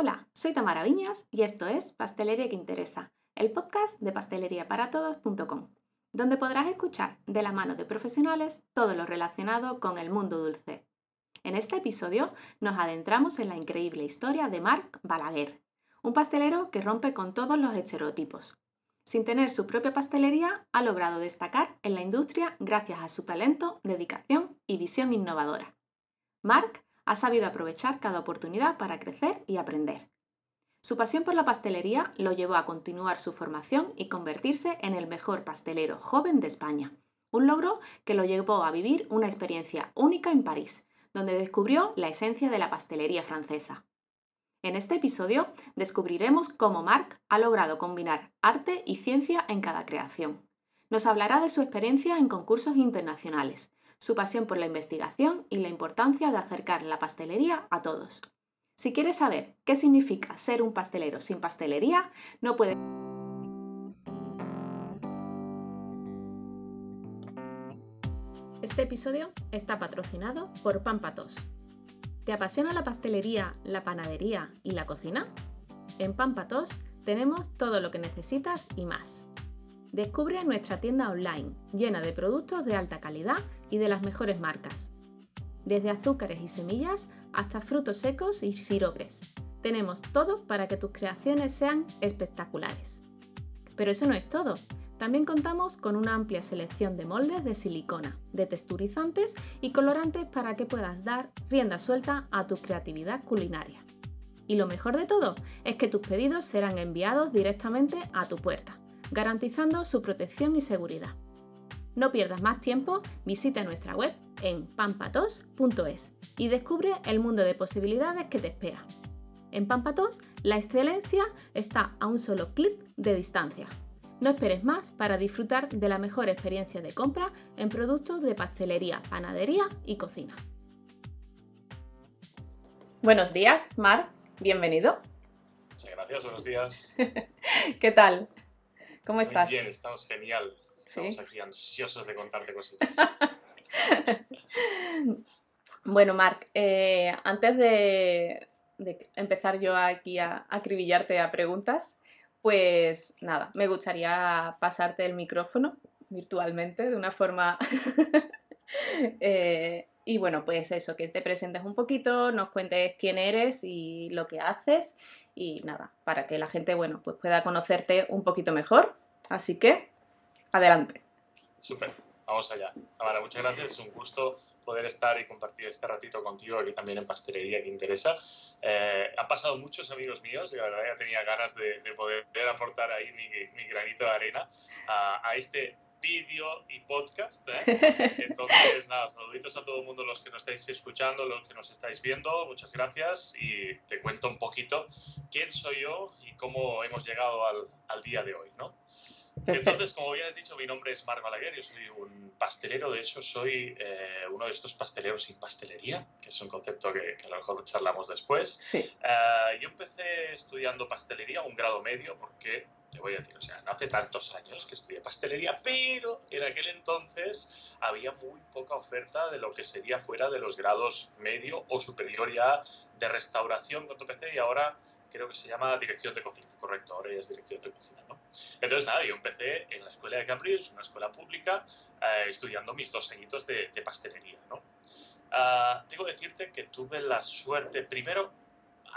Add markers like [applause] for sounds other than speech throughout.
Hola, soy Tamara Viñas y esto es Pastelería que Interesa, el podcast de pasteleriaparatodos.com, donde podrás escuchar de la mano de profesionales todo lo relacionado con el mundo dulce. En este episodio nos adentramos en la increíble historia de Marc Balaguer, un pastelero que rompe con todos los estereotipos. Sin tener su propia pastelería, ha logrado destacar en la industria gracias a su talento, dedicación y visión innovadora. Marc ha sabido aprovechar cada oportunidad para crecer y aprender. Su pasión por la pastelería lo llevó a continuar su formación y convertirse en el mejor pastelero joven de España, un logro que lo llevó a vivir una experiencia única en París, donde descubrió la esencia de la pastelería francesa. En este episodio descubriremos cómo Marc ha logrado combinar arte y ciencia en cada creación. Nos hablará de su experiencia en concursos internacionales, su pasión por la investigación y la importancia de acercar la pastelería a todos. Si quieres saber qué significa ser un pastelero sin pastelería, no puedes... Este episodio está patrocinado por Pampatos. ¿Te apasiona la pastelería, la panadería y la cocina? En Pampatos tenemos todo lo que necesitas y más. Descubre nuestra tienda online llena de productos de alta calidad y de las mejores marcas. Desde azúcares y semillas hasta frutos secos y siropes. Tenemos todo para que tus creaciones sean espectaculares. Pero eso no es todo. También contamos con una amplia selección de moldes de silicona, de texturizantes y colorantes para que puedas dar rienda suelta a tu creatividad culinaria. Y lo mejor de todo es que tus pedidos serán enviados directamente a tu puerta garantizando su protección y seguridad. No pierdas más tiempo, visita nuestra web en pampatos.es y descubre el mundo de posibilidades que te espera. En Pampatos, la excelencia está a un solo clic de distancia. No esperes más para disfrutar de la mejor experiencia de compra en productos de pastelería, panadería y cocina. Buenos días, Mar, bienvenido. Muchas gracias, buenos días. [laughs] ¿Qué tal? ¿Cómo estás? Muy bien, estamos genial. Estamos aquí ansiosos de contarte cositas. [laughs] bueno, Marc, eh, antes de, empezar yo aquí a acribillarte a preguntas, pues nada, me gustaría pasarte el micrófono virtualmente de una forma... [laughs] Eh, y bueno, pues eso, que te presentes un poquito, nos cuentes quién eres y lo que haces y nada, para que la gente, bueno, pues pueda conocerte un poquito mejor. Así que, adelante. Súper, vamos allá. Tamara, muchas gracias, es un gusto poder estar y compartir este ratito contigo aquí también en Pastelería que interesa. Eh, han pasado muchos amigos míos y la verdad ya tenía ganas de, poder aportar ahí mi, granito de arena a, este vídeo y podcast. ¿eh? [laughs] Entonces, nada, saluditos a todo el mundo, los que nos estáis escuchando, los que nos estáis viendo, muchas gracias y te cuento un poquito quién soy yo y cómo hemos llegado al, al día de hoy, ¿no? Entonces, como ya has dicho, mi nombre es Marc Balaguer, yo soy un pastelero, de hecho soy eh, uno de estos pasteleros sin pastelería, que es un concepto que, a lo mejor charlamos después. Sí. Eh, yo empecé estudiando pastelería, un grado medio, porque te voy a decir, o sea, no hace tantos años que estudié pastelería, pero en aquel entonces había muy poca oferta de lo que sería fuera de los grados medio o superior ya de restauración cuando empecé y ahora creo que se llama dirección de cocina, correcto, ahora ya es dirección de cocina, ¿no? Entonces, nada, yo empecé en la escuela de Cambridge, una escuela pública, eh, estudiando mis dos añitos de, pastelería, ¿no? Uh, tengo que decirte que tuve la suerte, primero,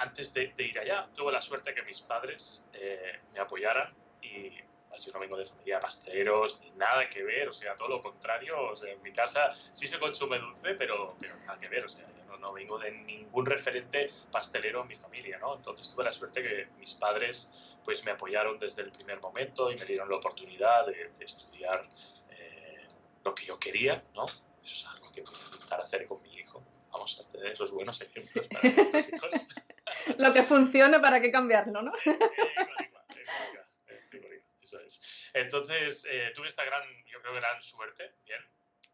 antes de, ir allá, tuve la suerte que mis padres eh, me apoyaran y pues, yo no vengo de familia de pasteleros ni nada que ver, o sea, todo lo contrario, o sea, en mi casa sí se consume dulce, pero, pero nada que ver, o sea, yo no, vengo de ningún referente pastelero en mi familia, ¿no? Entonces tuve la suerte que mis padres pues me apoyaron desde el primer momento y me dieron la oportunidad de, estudiar eh, lo que yo quería, ¿no? Eso es algo que voy a intentar hacer con mi hijo. Vamos a tener los buenos ejemplos para nuestros hijos. [laughs] lo que funcione, ¿para qué cambiarlo, no? Entonces, eh, tuve esta gran, yo creo, gran suerte, bien.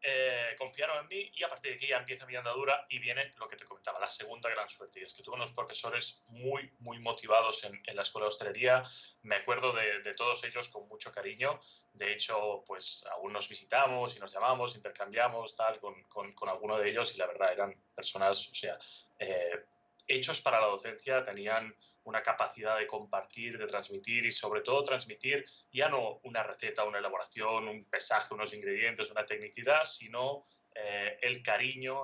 Eh, confiaron en mí y a partir de aquí ya empieza mi andadura y viene lo que te comentaba, la segunda gran suerte. Y es que tuve unos profesores muy, muy motivados en, la escuela de hostelería. Me acuerdo de, todos ellos con mucho cariño. De hecho, pues aún nos visitamos y nos llamamos, intercambiamos tal con, con, alguno de ellos y la verdad eran personas, o sea, eh, hechos para la docencia, tenían una capacidad de compartir, de transmitir y sobre todo transmitir ya no una receta, una elaboración, un pesaje, unos ingredientes, una tecnicidad, sino eh, el cariño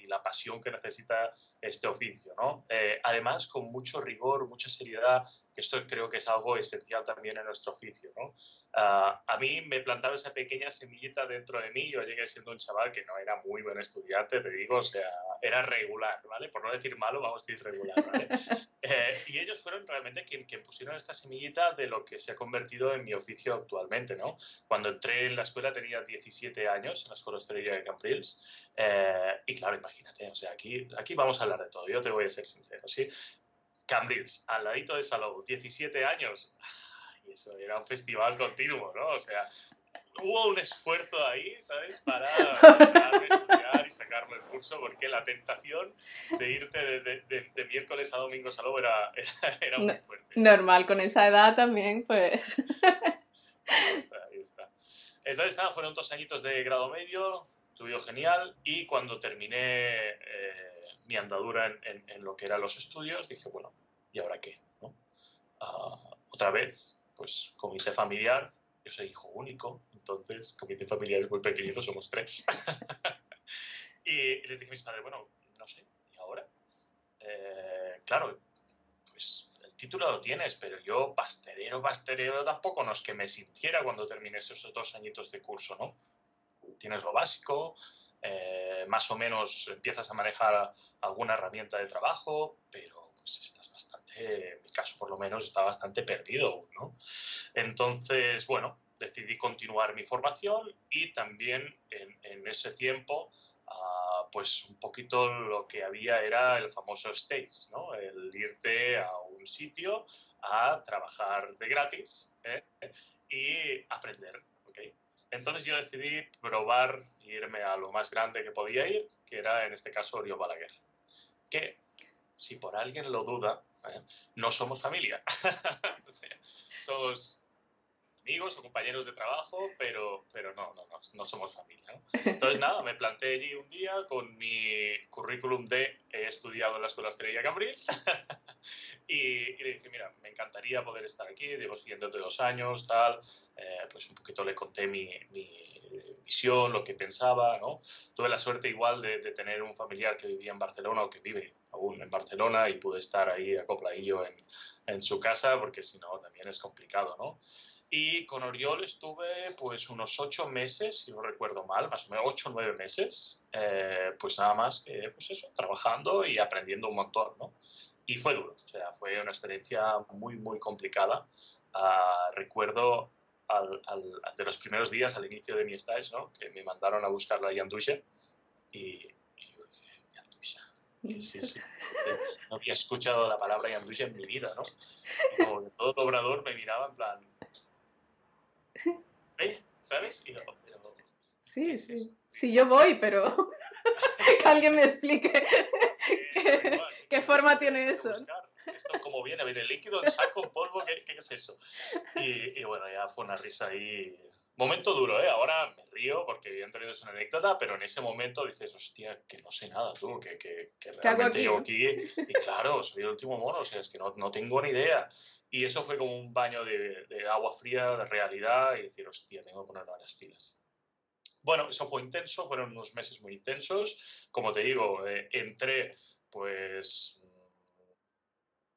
y la pasión que necesita este oficio. Eh, además, con mucho rigor, mucha seriedad, que esto creo que es algo esencial también en nuestro oficio. ¿no? Ah, a mí me plantaba esa pequeña semillita dentro de mí, yo llegué siendo un chaval que no era muy buen estudiante, te digo, o sea, era regular, ¿vale? Por no decir malo, vamos a decir regular, ¿vale? [laughs] Eh, y ellos fueron realmente quien, quien pusieron esta semillita de lo que se ha convertido en mi oficio actualmente, ¿no? Cuando entré en la escuela tenía 17 años, en la escuela hostelería de Cambrils, eh, y claro, imagínate, o sea, aquí, aquí vamos a hablar de todo, yo te voy a ser sincero, ¿sí? Cambrils, al ladito de Salou, 17 años, y eso era un festival continuo, ¿no? O sea, hubo un esfuerzo ahí, ¿sabes? Para, estudiar y sacarme el curso, porque la tentación de irte de, miércoles a domingo a Salou era, era, muy fuerte. Normal, con esa edad también, pues. Ahí está, ahí está. Entonces, nada, fueron dos añitos de grado medio, estudio genial, y cuando terminé eh, mi andadura en, lo que eran los estudios, dije, bueno, ¿y ahora qué? Ah, otra vez, pues comité familiar, yo soy hijo único, entonces comité familiar es muy pequeñito, somos tres. [laughs] y les dije a mis padres, bueno, no sé, ¿y ahora? Eh, claro, pues el título lo tienes, pero yo pastelero, pastelero tampoco no es que me sintiera cuando terminé esos dos añitos de curso, ¿no? Tienes lo básico, eh, más o menos empiezas a manejar alguna herramienta de trabajo, pero pues estás bastante, en mi caso por lo menos, está bastante perdido, ¿no? Entonces, bueno, decidí continuar mi formación y también en, ese tiempo, ah, pues un poquito lo que había era el famoso stage, ¿no? El irte a un sitio a trabajar de gratis ¿eh? y aprender, ¿ok? Entonces yo decidí probar irme a lo más grande que podía ir, que era en este caso Río Balaguer. Que, si por alguien lo duda, ¿eh? no somos familia. [laughs] somos amigos o compañeros de trabajo, pero, pero no, no, no, no somos familia. ¿no? Entonces, nada, me planté allí un día con mi currículum de he estudiado en la Escuela Estrella Cambrils [laughs] y, le dije, mira, me encantaría poder estar aquí, llevo siguiéndote dos años, tal, eh, pues un poquito le conté mi, mi, visión, lo que pensaba, ¿no? Tuve la suerte igual de, de, tener un familiar que vivía en Barcelona o que vive aún en Barcelona y pude estar ahí acopladillo en, en su casa porque si no también es complicado, ¿no? Y con Oriol estuve pues unos ocho meses, si no recuerdo mal, más o menos ocho o nueve meses, eh, pues nada más que pues eso, trabajando y aprendiendo un montón, ¿no? Y fue duro, o sea, fue una experiencia muy, muy complicada. Uh, recuerdo al, al, de los primeros días, al inicio de mi stage, ¿no? Que me mandaron a buscar la Yandusha y, y yo dije, Yandusha, ¿qué es eso? No había escuchado la palabra Yandusha en mi vida, ¿no? Y como todo obrador me miraba en plan, ¿Eh? ¿Sabes? Y pero... Sí, sí. Sí, yo voy, pero [laughs] que alguien me explique qué, qué forma tiene eso. Esto como viene, viene líquido, en saco, en polvo, ¿qué, ¿qué, es eso? Y, y, bueno, ya fue una risa ahí. Momento duro, ¿eh? Ahora me río porque evidentemente es una anécdota, pero en ese momento dices, hostia, que no sé nada tú, que, que, que realmente llevo aquí? Y claro, soy el último mono, o sea, es que no, no tengo ni idea. Y eso fue como un baño de, de, agua fría, de realidad, y decir, hostia, tengo que ponerme las pilas. Bueno, eso fue intenso, fueron unos meses muy intensos. Como te digo, eh, entré pues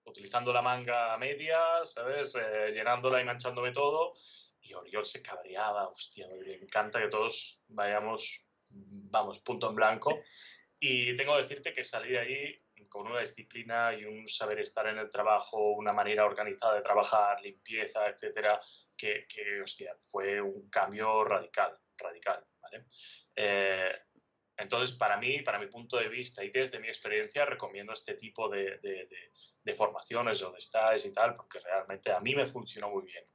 utilizando la manga media, ¿sabes? Eh, llenándola y manchándome todo. Y Oriol se cabreaba, hostia, me encanta que todos vayamos, vamos, punto en blanco. Y tengo que decirte que salí de ahí con una disciplina y un saber estar en el trabajo, una manera organizada de trabajar, limpieza, etcétera, que, que hostia, fue un cambio radical, radical, ¿vale? Eh, entonces, para mí, para mi punto de vista y desde mi experiencia, recomiendo este tipo de, de, de, de formaciones donde estáis y tal, porque realmente a mí me funcionó muy bien.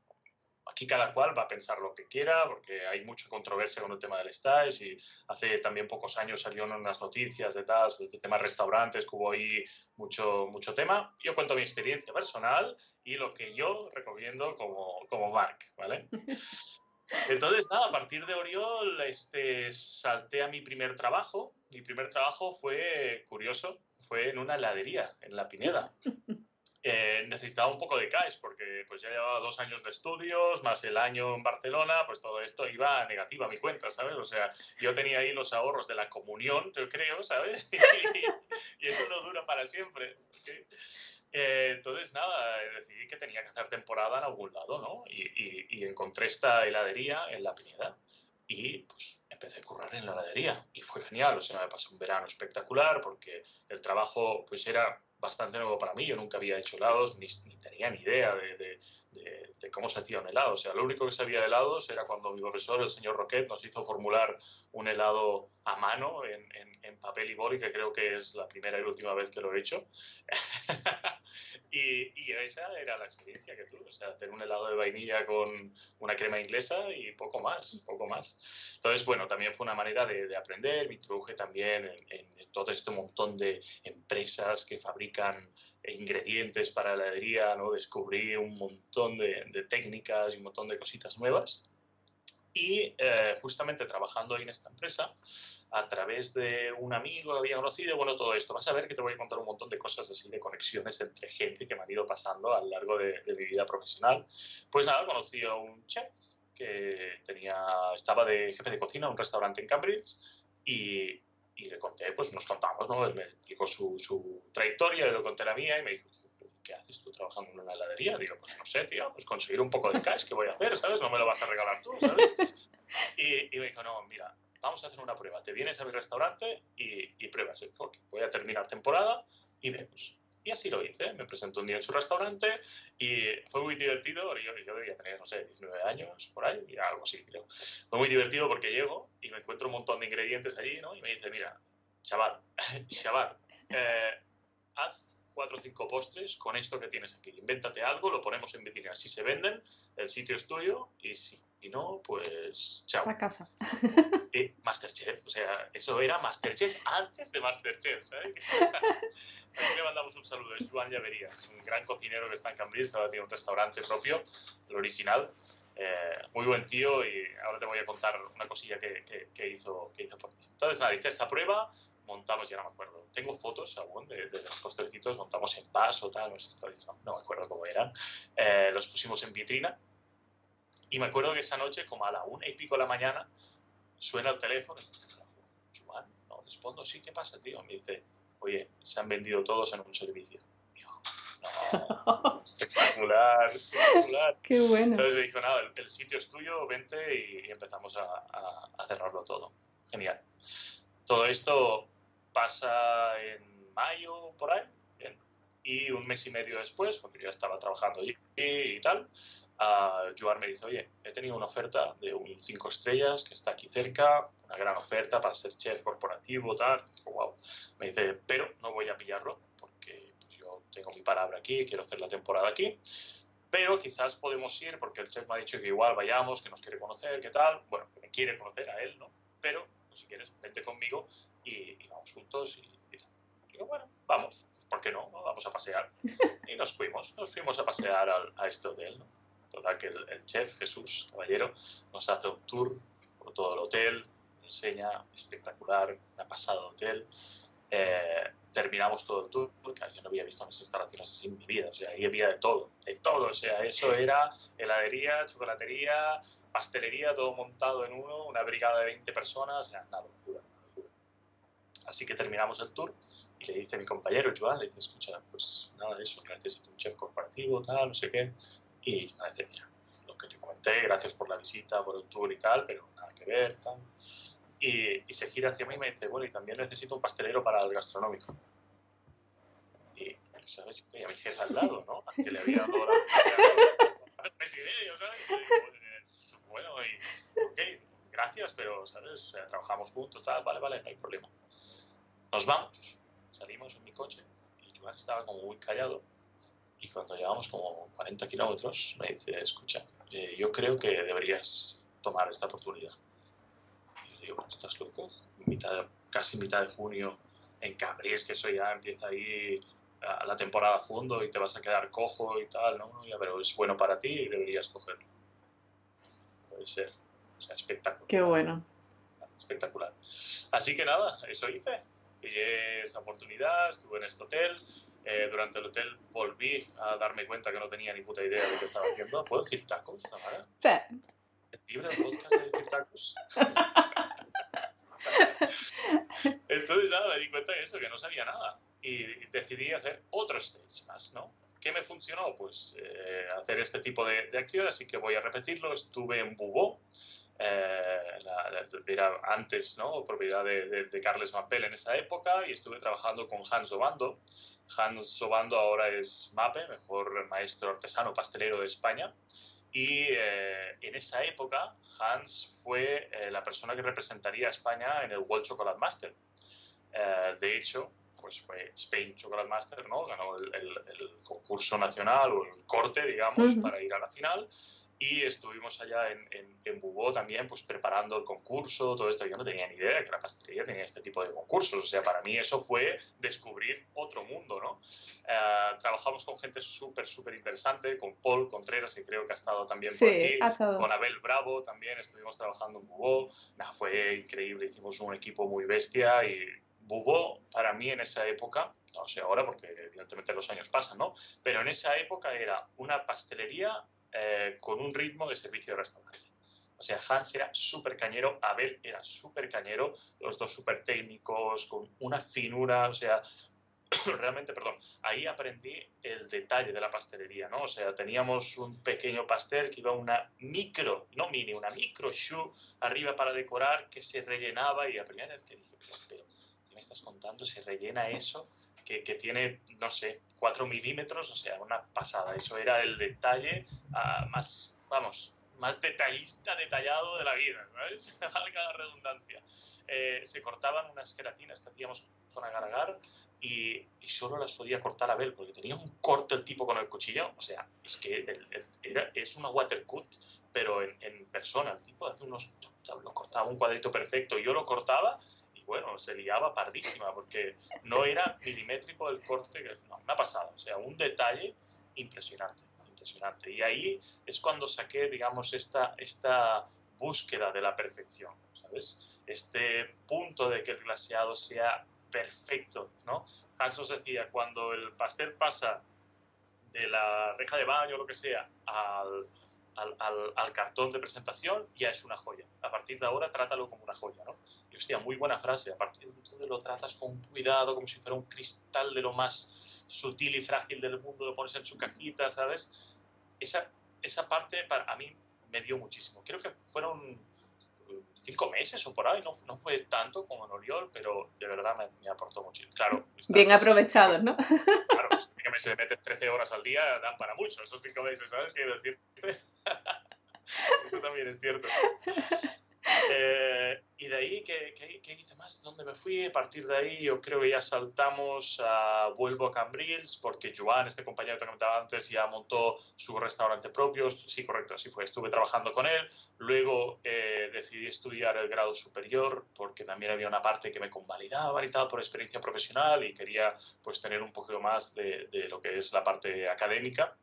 Aquí cada cual va a pensar lo que quiera, porque hay mucha controversia con el tema del stage y hace también pocos años salieron unas noticias de tal, de restaurantes, que hubo ahí mucho, mucho tema. Yo cuento mi experiencia personal y lo que yo recomiendo como, como Mark, ¿vale? [laughs] Entonces, nada, a partir de Oriol este, salté a mi primer trabajo. Mi primer trabajo fue curioso, fue en una heladería, en La Pineda. [laughs] Eh, necesitaba un poco de cash porque pues ya llevaba dos años de estudios, más el año en Barcelona, pues todo esto iba negativa a mi cuenta, ¿sabes? O sea, yo tenía ahí los ahorros de la comunión, yo creo, ¿sabes? [laughs] y, eso no dura para siempre. Eh, entonces, nada, decidí que tenía que hacer temporada en algún lado, ¿no? Y, y encontré esta heladería en La Pineda y pues empecé a currar en la heladería y fue genial, o sea, me pasé un verano espectacular porque el trabajo pues era bastante nuevo para mí. Yo nunca había hecho helados, ni, tenía ni idea de, cómo se hacía un helado. O sea, lo único que sabía de helados era cuando mi profesor, el señor Roquet, nos hizo formular un helado a mano en, papel y boli, que creo que es la primera y última vez que lo he hecho. [laughs] [laughs] y, y, esa era la experiencia que tuve. O sea, tener un helado de vainilla con una crema inglesa y poco más, poco más. Entonces, bueno, también fue una manera de, aprender. Me introduje también en, todo este montón de empresas que fabrican ingredientes para la heladería, ¿no? descubrí un montón de, técnicas y un montón de cositas nuevas. Y eh, justamente trabajando ahí en esta empresa, a través de un amigo que había conocido, bueno, todo esto, vas a ver que te voy a contar un montón de cosas así, de conexiones entre gente que me han ido pasando a lo largo de, de mi vida profesional. Pues nada, conocí a un chef que tenía, estaba de jefe de cocina en un restaurante en Cambridge y, y le conté, pues nos contamos, ¿no? Él me explicó su, su trayectoria, le conté la mía y me dijo, ¿qué haces tú trabajando en una heladería? Digo, pues no sé, tío, pues conseguir un poco de cash, ¿qué voy a hacer, sabes? No me lo vas a regalar tú, ¿sabes? [laughs] Y, y me dijo, no, mira, vamos a hacer una prueba. Te vienes a mi restaurante y, y pruebas. Voy a terminar temporada y vemos. Y así lo hice. Me presentó un día en su restaurante y fue muy divertido. Yo, yo debía tener, no sé, 19 años, por ahí, algo así, creo. Fue muy divertido porque llego y me encuentro un montón de ingredientes allí, ¿no? Y me dice, mira, chaval, [laughs] chaval, eh, haz cuatro o cinco postres con esto que tienes aquí. Invéntate algo, lo ponemos en vitrina. Si se venden, el sitio es tuyo y si, no, pues chao. A casa. Y Masterchef, o sea, eso era Masterchef antes de Masterchef, ¿sabes? [laughs] Aquí le mandamos un saludo, es Juan Llaverías, un gran cocinero que está en Cambrils, ahora tiene un restaurante propio, el original. Eh, muy buen tío y ahora te voy a contar una cosilla que, que, hizo, que hizo por mí. Entonces, nada, hice esta prueba, montamos, ya no me acuerdo, tengo fotos aún de, los postercitos, montamos en vaso, tal, no, no, me acuerdo cómo eran, eh, los pusimos en vitrina y me acuerdo que esa noche, como a la una y pico de la mañana, suena el teléfono Juan, no respondo, sí, ¿qué pasa, tío? Me dice, oye, se han vendido todos en un servicio. no, [laughs] espectacular, espectacular. Qué bueno. Entonces me dijo, nada, el, sitio es tuyo, vente y, empezamos a, a, cerrarlo todo. Genial. Todo esto pasa en mayo, por ahí, y un mes y medio después, porque yo ya estaba trabajando allí y tal, uh, Joan me dice, oye, he tenido una oferta de un 5 estrellas que está aquí cerca, una gran oferta para ser chef corporativo, tal. wow. Me dice, pero no voy a pillarlo porque pues, yo tengo mi palabra aquí, quiero hacer la temporada aquí. Pero quizás podemos ir porque el chef me ha dicho que igual vayamos, que nos quiere conocer, que tal. Bueno, que me quiere conocer a él, ¿no? Pero pues, si quieres, vente conmigo y, vamos juntos y, tal. Digo, bueno, vamos. ¿Por qué no? Vamos a pasear. [laughs] Y nos fuimos, nos fuimos a pasear a este hotel, ¿no? Total, que el, chef Jesús Caballero nos hace un tour por todo el hotel, enseña espectacular, una pasada hotel. Eh, terminamos todo el tour, porque yo no había visto unas instalaciones así en mi vida, o sea, ahí había de todo, de todo, o sea, eso era heladería, chocolatería, pastelería, todo montado en uno, una brigada de 20 personas, o sea, una locura, una locura. Así que terminamos el tour y le dice a mi compañero Joan, le dice, escucha, pues nada, eso, necesito un chef corporativo, tal, no sé qué, y mira, lo que te comenté, gracias por la visita, por el tour y tal, pero nada que ver, tal. Y, y, se gira hacia mí y me dice, bueno, y también necesito un pastelero para el gastronómico. Y, ¿sabes? Y a mi jefe al lado, ¿no? que le había dado la... mes y ¿sabes? bueno, y, ok, gracias, pero, ¿sabes? Trabajamos juntos, tal, vale, vale, no hay problema. Nos vamos, salimos en mi coche y Joan estaba como muy callado y cuando llevamos como 40 kilómetros me dice, escucha, eh, yo creo que deberías tomar esta oportunidad. Y le digo, ¿estás loco? Mitad, casi mitad de junio en Cabrés, que eso ya empieza ahí a la temporada a fondo y te vas a quedar cojo y tal, ¿no? Ya, pero es bueno para ti y deberías cogerlo. Puede ser. O sea, espectacular. Qué bueno. Espectacular. Así que nada, eso hice. Pillé esa oportunidad, estuve en este hotel. Eh, durante el hotel volví a darme cuenta que no tenía ni puta idea de lo que estaba haciendo. ¿Puedo decir tacos, Tamara? Sí. ¿Es libre el podcast de decir tacos? [laughs] Entonces, nada, me di cuenta de eso, que no sabía nada. Y decidí hacer otro stage más, ¿no? ¿Qué me funcionó? Pues eh, hacer este tipo de, de acción, así que voy a repetirlo. Estuve en Bubó, eh, era antes, ¿no? Propiedad de, de, Carles Mappel en esa época, y estuve trabajando con Hans Obando. Hans Obando ahora es MAPE, mejor maestro artesano pastelero de España. Y eh, en esa época, Hans fue eh, la persona que representaría a España en el World Chocolate Master. Eh, de hecho, pues fue Spain Chocolate Master, ¿no? Ganó el, el, concurso nacional o el corte, digamos, para ir a la final y estuvimos allá en, en, en, Bubó también, pues preparando el concurso, todo esto. Yo no tenía ni idea de que la pastelería tenía este tipo de concursos. O sea, para mí eso fue descubrir otro mundo, ¿no? Eh, trabajamos con gente súper, súper interesante, con Paul Contreras, que creo que ha estado también por aquí, con Abel Bravo también estuvimos trabajando en Bubó. Nada, fue increíble, hicimos un equipo muy bestia y Bubó, para mí en esa época, no sé ahora porque evidentemente los años pasan, ¿no? Pero en esa época era una pastelería eh, con un ritmo de servicio de restaurante. O sea, Hans era súper cañero, Abel era súper cañero, los dos súper técnicos, con una finura, o sea, [coughs] realmente, perdón, ahí aprendí el detalle de la pastelería, ¿no? O sea, teníamos un pequeño pastel que iba una micro, no mini, una micro shoe arriba para decorar que se rellenaba y la primera vez que dije, pero, ¿qué me estás contando? ¿Se rellena eso? que, tiene, no sé, 4 milímetros, o sea, una pasada. Eso era el detalle uh, más, vamos, más detallista, detallado de la vida, ¿sabes? [laughs] Valga la redundancia. Eh, se cortaban unas queratinas que hacíamos con agar-agar y, y, solo las podía cortar Abel, porque tenía un corte el tipo con el cuchillo, o sea, es que era, es una watercut, pero en, en, persona, el tipo hace unos, lo cortaba un cuadrito perfecto, yo lo cortaba bueno, se liaba pardísima porque no era milimétrico el corte, no, una pasada, o sea, un detalle impresionante, impresionante. Y ahí es cuando saqué, digamos, esta, esta búsqueda de la perfección, ¿sabes? Este punto de que el glaseado sea perfecto, ¿no? Hans decía, cuando el pastel pasa de la reja de baño o lo que sea al, al, al, cartón de presentación, ya es una joya. A partir de ahora, trátalo como una joya, ¿no? Y hostia, muy buena frase. A partir de todo lo tratas con cuidado, como si fuera un cristal de lo más sutil y frágil del mundo, lo pones en su cajita, ¿sabes? Esa, esa parte para a mí me dio muchísimo. Creo que fueron cinco meses o por ahí, no, no fue tanto como en Oriol, pero de verdad me, me aportó mucho. Claro, Bien aprovechados, ¿no? Claro, pues, cinco meses metes 13 horas al día, dan para mucho, esos cinco meses, ¿sabes? Quiero decirte. [laughs] Eso también es cierto. Eh, y de ahí, ¿qué, qué, qué, hice más? ¿Dónde me fui? A partir de ahí yo creo que ya saltamos a Vuelvo a Cambrils, porque Joan, este compañero que comentaba antes, ya montó su restaurante propio. Sí, correcto, así fue. Estuve trabajando con él. Luego eh, decidí estudiar el grado superior, porque también había una parte que me convalidaba y tal por experiencia profesional y quería pues tener un poquito más de, de lo que es la parte académica.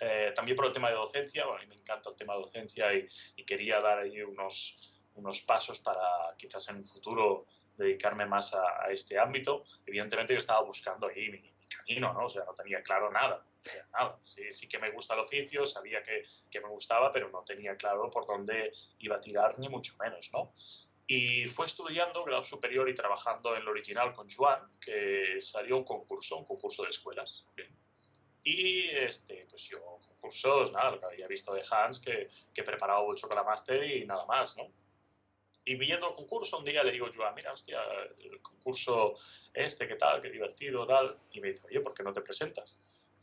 Eh, también por el tema de docencia, bueno, a mí me encanta el tema de docencia y, y, quería dar ahí unos, unos pasos para quizás en un futuro dedicarme más a, a este ámbito. Evidentemente yo estaba buscando ahí mi, mi, camino, ¿no? O sea, no tenía claro nada. nada. Sí, sí, que me gusta el oficio, sabía que, que, me gustaba, pero no tenía claro por dónde iba a tirar, ni mucho menos, ¿no? Y fue estudiando grado superior y trabajando en lo original con Joan, que salió un concurso, un concurso de escuelas. Bien y este, pues yo, concursos, nada, lo que había visto de Hans, que, que preparaba el Chocolate Master y nada más, ¿no? Y viendo el concurso, un día le digo yo, ah, mira, hostia, el concurso este, qué tal, qué divertido, tal. Y me dice, oye, ¿por qué no te presentas?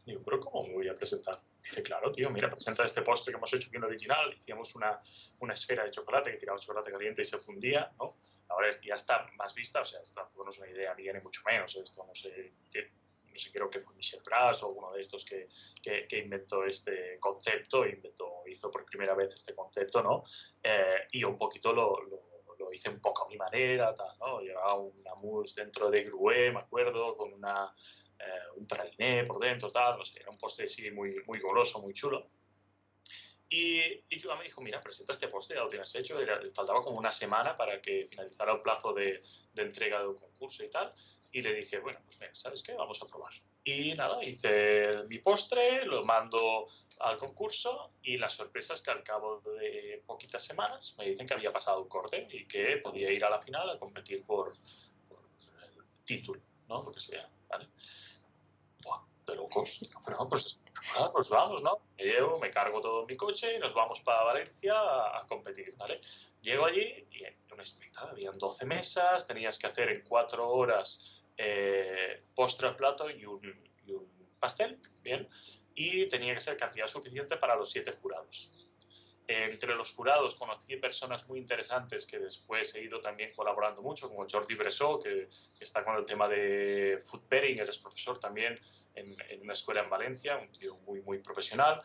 Y digo, pero ¿cómo me voy a presentar? dice, claro, tío, mira, presenta este postre que hemos hecho aquí en original. Hicimos una, una esfera de chocolate que tiraba chocolate caliente y se fundía, ¿no? Ahora ya está más vista, o sea, esta no es una idea mía ni mucho menos. Esto no sé, no sé, creo que fue Michel Brass o uno de estos que, que, que inventó este concepto, inventó, hizo por primera vez este concepto, ¿no? Eh, y un poquito lo, lo, lo, hice un poco a mi manera, tal, ¿no? Llevaba una mousse dentro de grué, me acuerdo, con una, eh, un praliné por dentro, tal, no sé, era un postre así muy, muy goloso, muy chulo. Y, y me dijo, mira, presenta este postre, ya lo tienes hecho. Era, faltaba como una semana para que finalizara el plazo de, de entrega del concurso y tal. Y le dije, bueno, pues venga, ¿sabes qué? Vamos a probar. Y nada, hice mi postre, lo mando al concurso y la sorpresa es que al cabo de poquitas semanas me dicen que había pasado el corte y que podía ir a la final a competir por, por el título, ¿no? Lo que sea, ¿vale? Buah, de locos. Bueno, pues, ah, pues vamos, ¿no? Me llevo, me cargo todo en mi coche y nos vamos para Valencia a, a competir, ¿vale? Llego allí y en una espectáculo, habían 12 mesas, tenías que hacer en 4 horas eh, postre al plato y un, pastel, bien, y tenía que ser cantidad suficiente para los siete jurados. Entre los jurados conocí personas muy interesantes que después he ido también colaborando mucho, como Jordi Bressot, que, está con el tema de food pairing, él es profesor también en, una escuela en Valencia, un tío muy, muy profesional.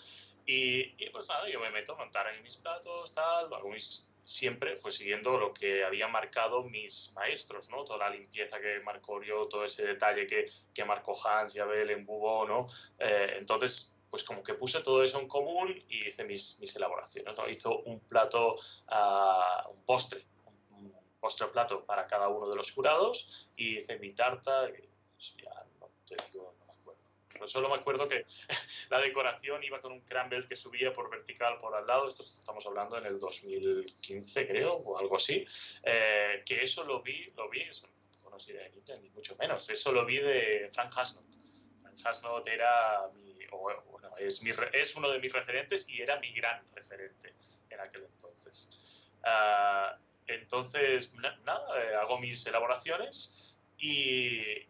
Y, y, pues nada, yo me meto a montar ahí mis platos, tal, hago mis siempre pues siguiendo lo que habían marcado mis maestros, ¿no? Toda la limpieza que marcó yo, todo ese detalle que, que marcó Hans y Abel en Bubó, ¿no? Eh, entonces, pues como que puse todo eso en común y hice mis, mis elaboraciones, ¿no? Hizo un plato, uh, un postre, un postre plato para cada uno de los jurados y hice mi tarta, pues, ya no te solo me acuerdo que [laughs] la decoración iba con un crumble que subía por vertical por al lado, esto estamos hablando en el 2015 creo, o algo así, eh, que eso lo vi, lo vi, eso no conocía de Nintendo, ni mucho menos, eso lo vi de Frank Hasnot. Frank Hasnot era mi, o, bueno, es, mi, es uno de mis referentes y era mi gran referente en aquel entonces. Uh, entonces, nada, eh, hago mis elaboraciones y,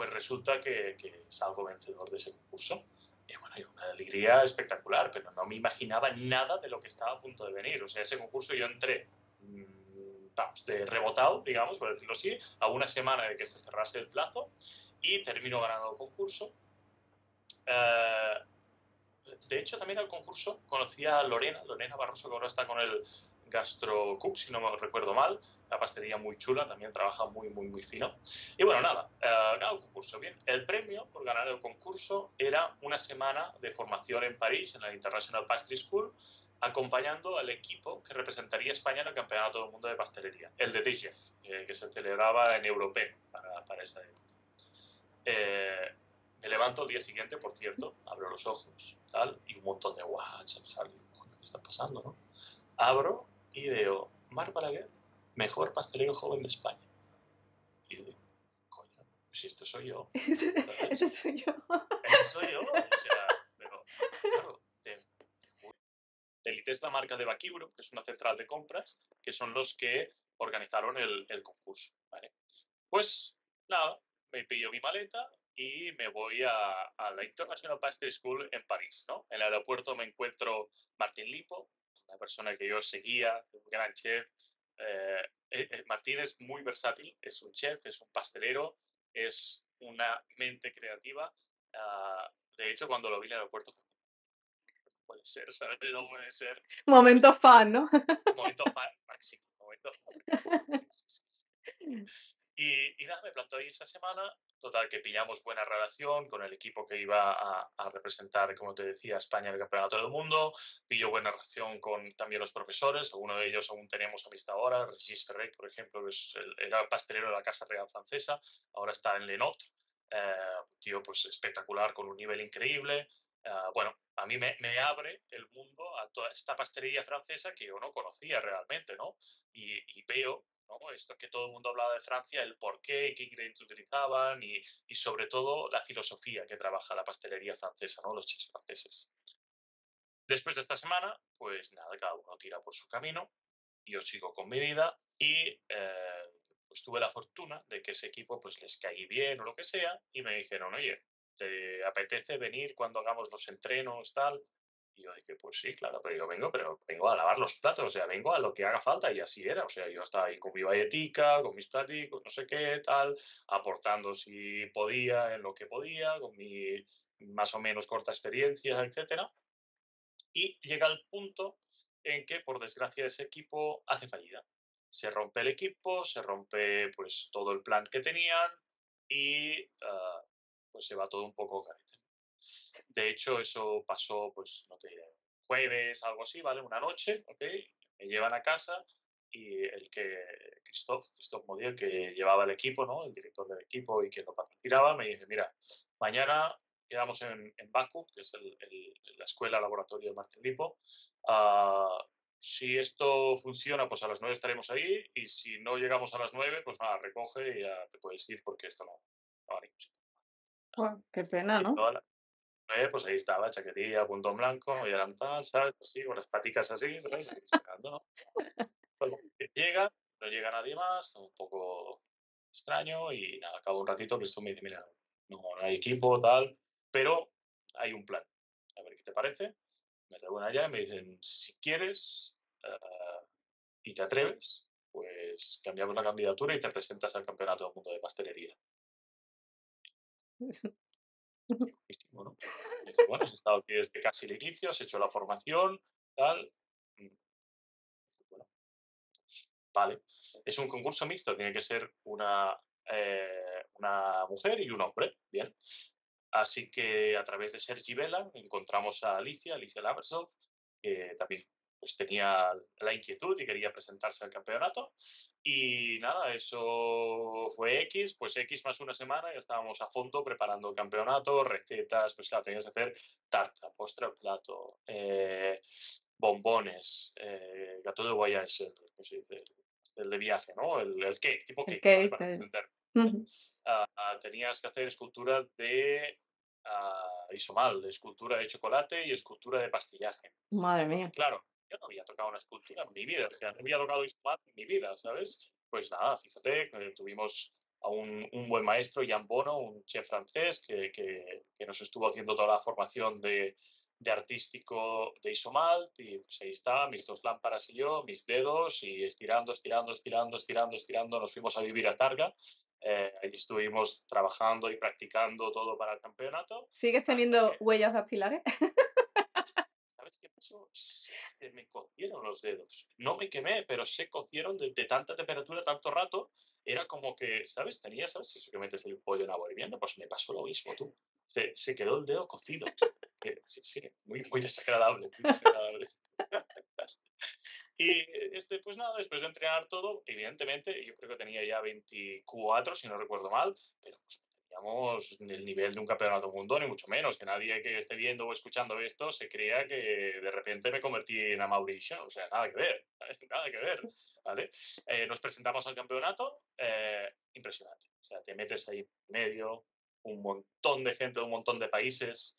pues resulta que, salgo vencedor de ese concurso. Y bueno, hay una alegría espectacular, pero no me imaginaba nada de lo que estaba a punto de venir. O sea, ese concurso yo entré mmm, de rebotado, digamos, por decirlo así, a una semana de que se cerrase el plazo y termino ganando el concurso. Uh, de hecho, también al concurso conocí a Lorena, Lorena Barroso, que ahora está con el Gastro Cook, si no me recuerdo mal, la pastelería muy chula, también trabaja muy, muy, muy fino. Y bueno, nada, uh, ganó el concurso. Bien, el premio por ganar el concurso era una semana de formación en París, en la International Pastry School, acompañando al equipo que representaría a España en el Campeonato del Mundo de Pastelería, el de Chef, eh, que se celebraba en Europeo para, para esa época. Eh, me levanto el día siguiente, por cierto, abro los ojos, tal, y un montón de WhatsApp. ¿Qué está pasando, no? Abro y veo Mar Balaguer, mejor pastelero joven de España. Y yo digo, coño, si esto soy yo. [laughs] Ese, soy yo. Ese soy yo. O sea, pero, claro, te, Elite es la marca de Bakibro, que es una central de compras, que son los que organizaron el, el concurso. ¿vale? Pues nada, me pillo mi maleta y me voy a, a, la International Pastry School en París. ¿no? En el aeropuerto me encuentro Martín Lipo, una persona que yo seguía, un gran chef. Eh, eh, Martín es muy versátil, es un chef, es un pastelero, es una mente creativa. Uh, de hecho, cuando lo vi en el aeropuerto, no puede ser, ¿sabes? [laughs] No puede ser. Momento fan, ¿no? Momento fan máximo. Momento fan. [laughs] Y, y, nada, me plantó ahí esa semana. Total, que pillamos buena relación con el equipo que iba a, a representar, como te decía, España en el Campeonato del Mundo. Pillo buena relación con también los profesores. Algunos de ellos aún tenemos amistad ahora. Regis Ferrey, por ejemplo, el, era pastelero de la Casa Real Francesa. Ahora está en Lenotre. Eh, tío pues espectacular, con un nivel increíble. Uh, bueno, a mí me, abre el mundo a toda esta pastelería francesa que yo no conocía realmente, ¿no? Y veo ¿no? Esto que todo el mundo hablaba de Francia, el por qué, qué ingredientes utilizaban y, sobre todo la filosofía que trabaja la pastelería francesa. Los chefs franceses. Después de esta semana, pues nada, cada uno tira por su camino, yo sigo con mi vida y eh, pues tuve la fortuna de que ese equipo pues les caí bien o lo que sea y me dijeron, oye, ¿te apetece venir cuando hagamos los entrenos, tal? Y yo dije, pues sí, claro, pero yo vengo, pero vengo a lavar los platos, o sea, vengo a lo que haga falta y así era. O sea, yo estaba ahí con mi valletica, con mis platicos, no sé qué, tal, aportando si podía en lo que podía, con mi más o menos corta experiencia, etcétera. Y llega el punto en que, por desgracia, ese equipo hace fallida. Se rompe el equipo, se rompe pues todo el plan que tenían y uh, pues se va todo un poco carete. De hecho, eso pasó, pues, no te diré, jueves, algo así, ¿vale? Una noche, ¿ok? Me llevan a casa y el que, Christoph, Christoph que llevaba el equipo, ¿no? El director del equipo y que lo patrocinaba, me dice, mira, mañana quedamos en, en Baku, que es el, la escuela laboratorio de Martín Lipo. Uh, si esto funciona, pues a las nueve estaremos ahí y si no llegamos a las nueve, pues nada, recoge y ya te puedes ir porque esto no, no qué pena, ¿no? Pues ahí estaba, chaquetilla, punto blanco, y eran tal, ¿sabes? Así, con las paticas así, ¿sabes? ¿no? llega, no llega nadie más, un poco extraño y nada, acabo un ratito que esto me dice, mira, no, hay equipo, tal, pero hay un plan. A ver qué te parece. Me reúnen allá y me dicen, si quieres uh, y te atreves, pues cambiamos la candidatura y te presentas al Campeonato del Mundo de Pastelería. [laughs] bueno, has estado aquí desde casi el inicio, has hecho la formación, tal. Mm, vale. Es un concurso mixto, tiene que ser una, eh, una mujer y un hombre, bien. Así que a través de Sergi Vela encontramos a Alicia, Alicia Laversov, que también pues tenía la inquietud y quería presentarse al campeonato. Y nada, eso fue X, pues X más una semana y estábamos a fondo preparando el campeonato, recetas, pues claro, tenías que hacer tarta, postre al plato, eh, bombones, eh, gato de voyage, el, ¿cómo se dice? El de viaje, ¿no? El, el cake, tipo cake. Ah, ah, tenías que hacer escultura de uh, isomal, escultura de chocolate y escultura de pastillaje. Madre mía. Claro, yo no había tocado una escultura en mi vida, o sea, no había tocado isomal en mi vida, ¿sabes? Pues nada, fíjate, eh, tuvimos a un, un, buen maestro, Jan Bono, un chef francés, que, que, que nos estuvo haciendo toda la formación de, de artístico de Isomalt y pues ahí está, mis dos lámparas y yo, mis dedos y estirando, estirando, estirando, estirando, estirando, nos fuimos a vivir a Targa. Eh, ahí estuvimos trabajando y practicando todo para el campeonato. ¿Sigues teniendo huellas dactilares? [laughs] Se me cocieron los dedos. No me quemé, pero se cocieron de, tanta temperatura, tanto rato. Era como que, ¿sabes? Tenías, ¿sabes? Eso que metes el pollo en hirviendo, pues me pasó lo mismo, tú. Se, se quedó el dedo cocido. Sí, sí, muy, muy desagradable. Muy desagradable. [laughs] y este, pues nada, después de entrenar todo, evidentemente, yo creo que tenía ya 24, si no recuerdo mal, pero pues, teníamos el nivel de un campeonato mundo, ni mucho menos, que nadie que esté viendo o escuchando esto se crea que de repente me convertí en a Mauricio, o sea, nada que ver, [laughs] nada que ver, ¿vale? Eh, nos presentamos al campeonato, eh, impresionante, o sea, te metes ahí en medio, un montón de gente de un montón de países,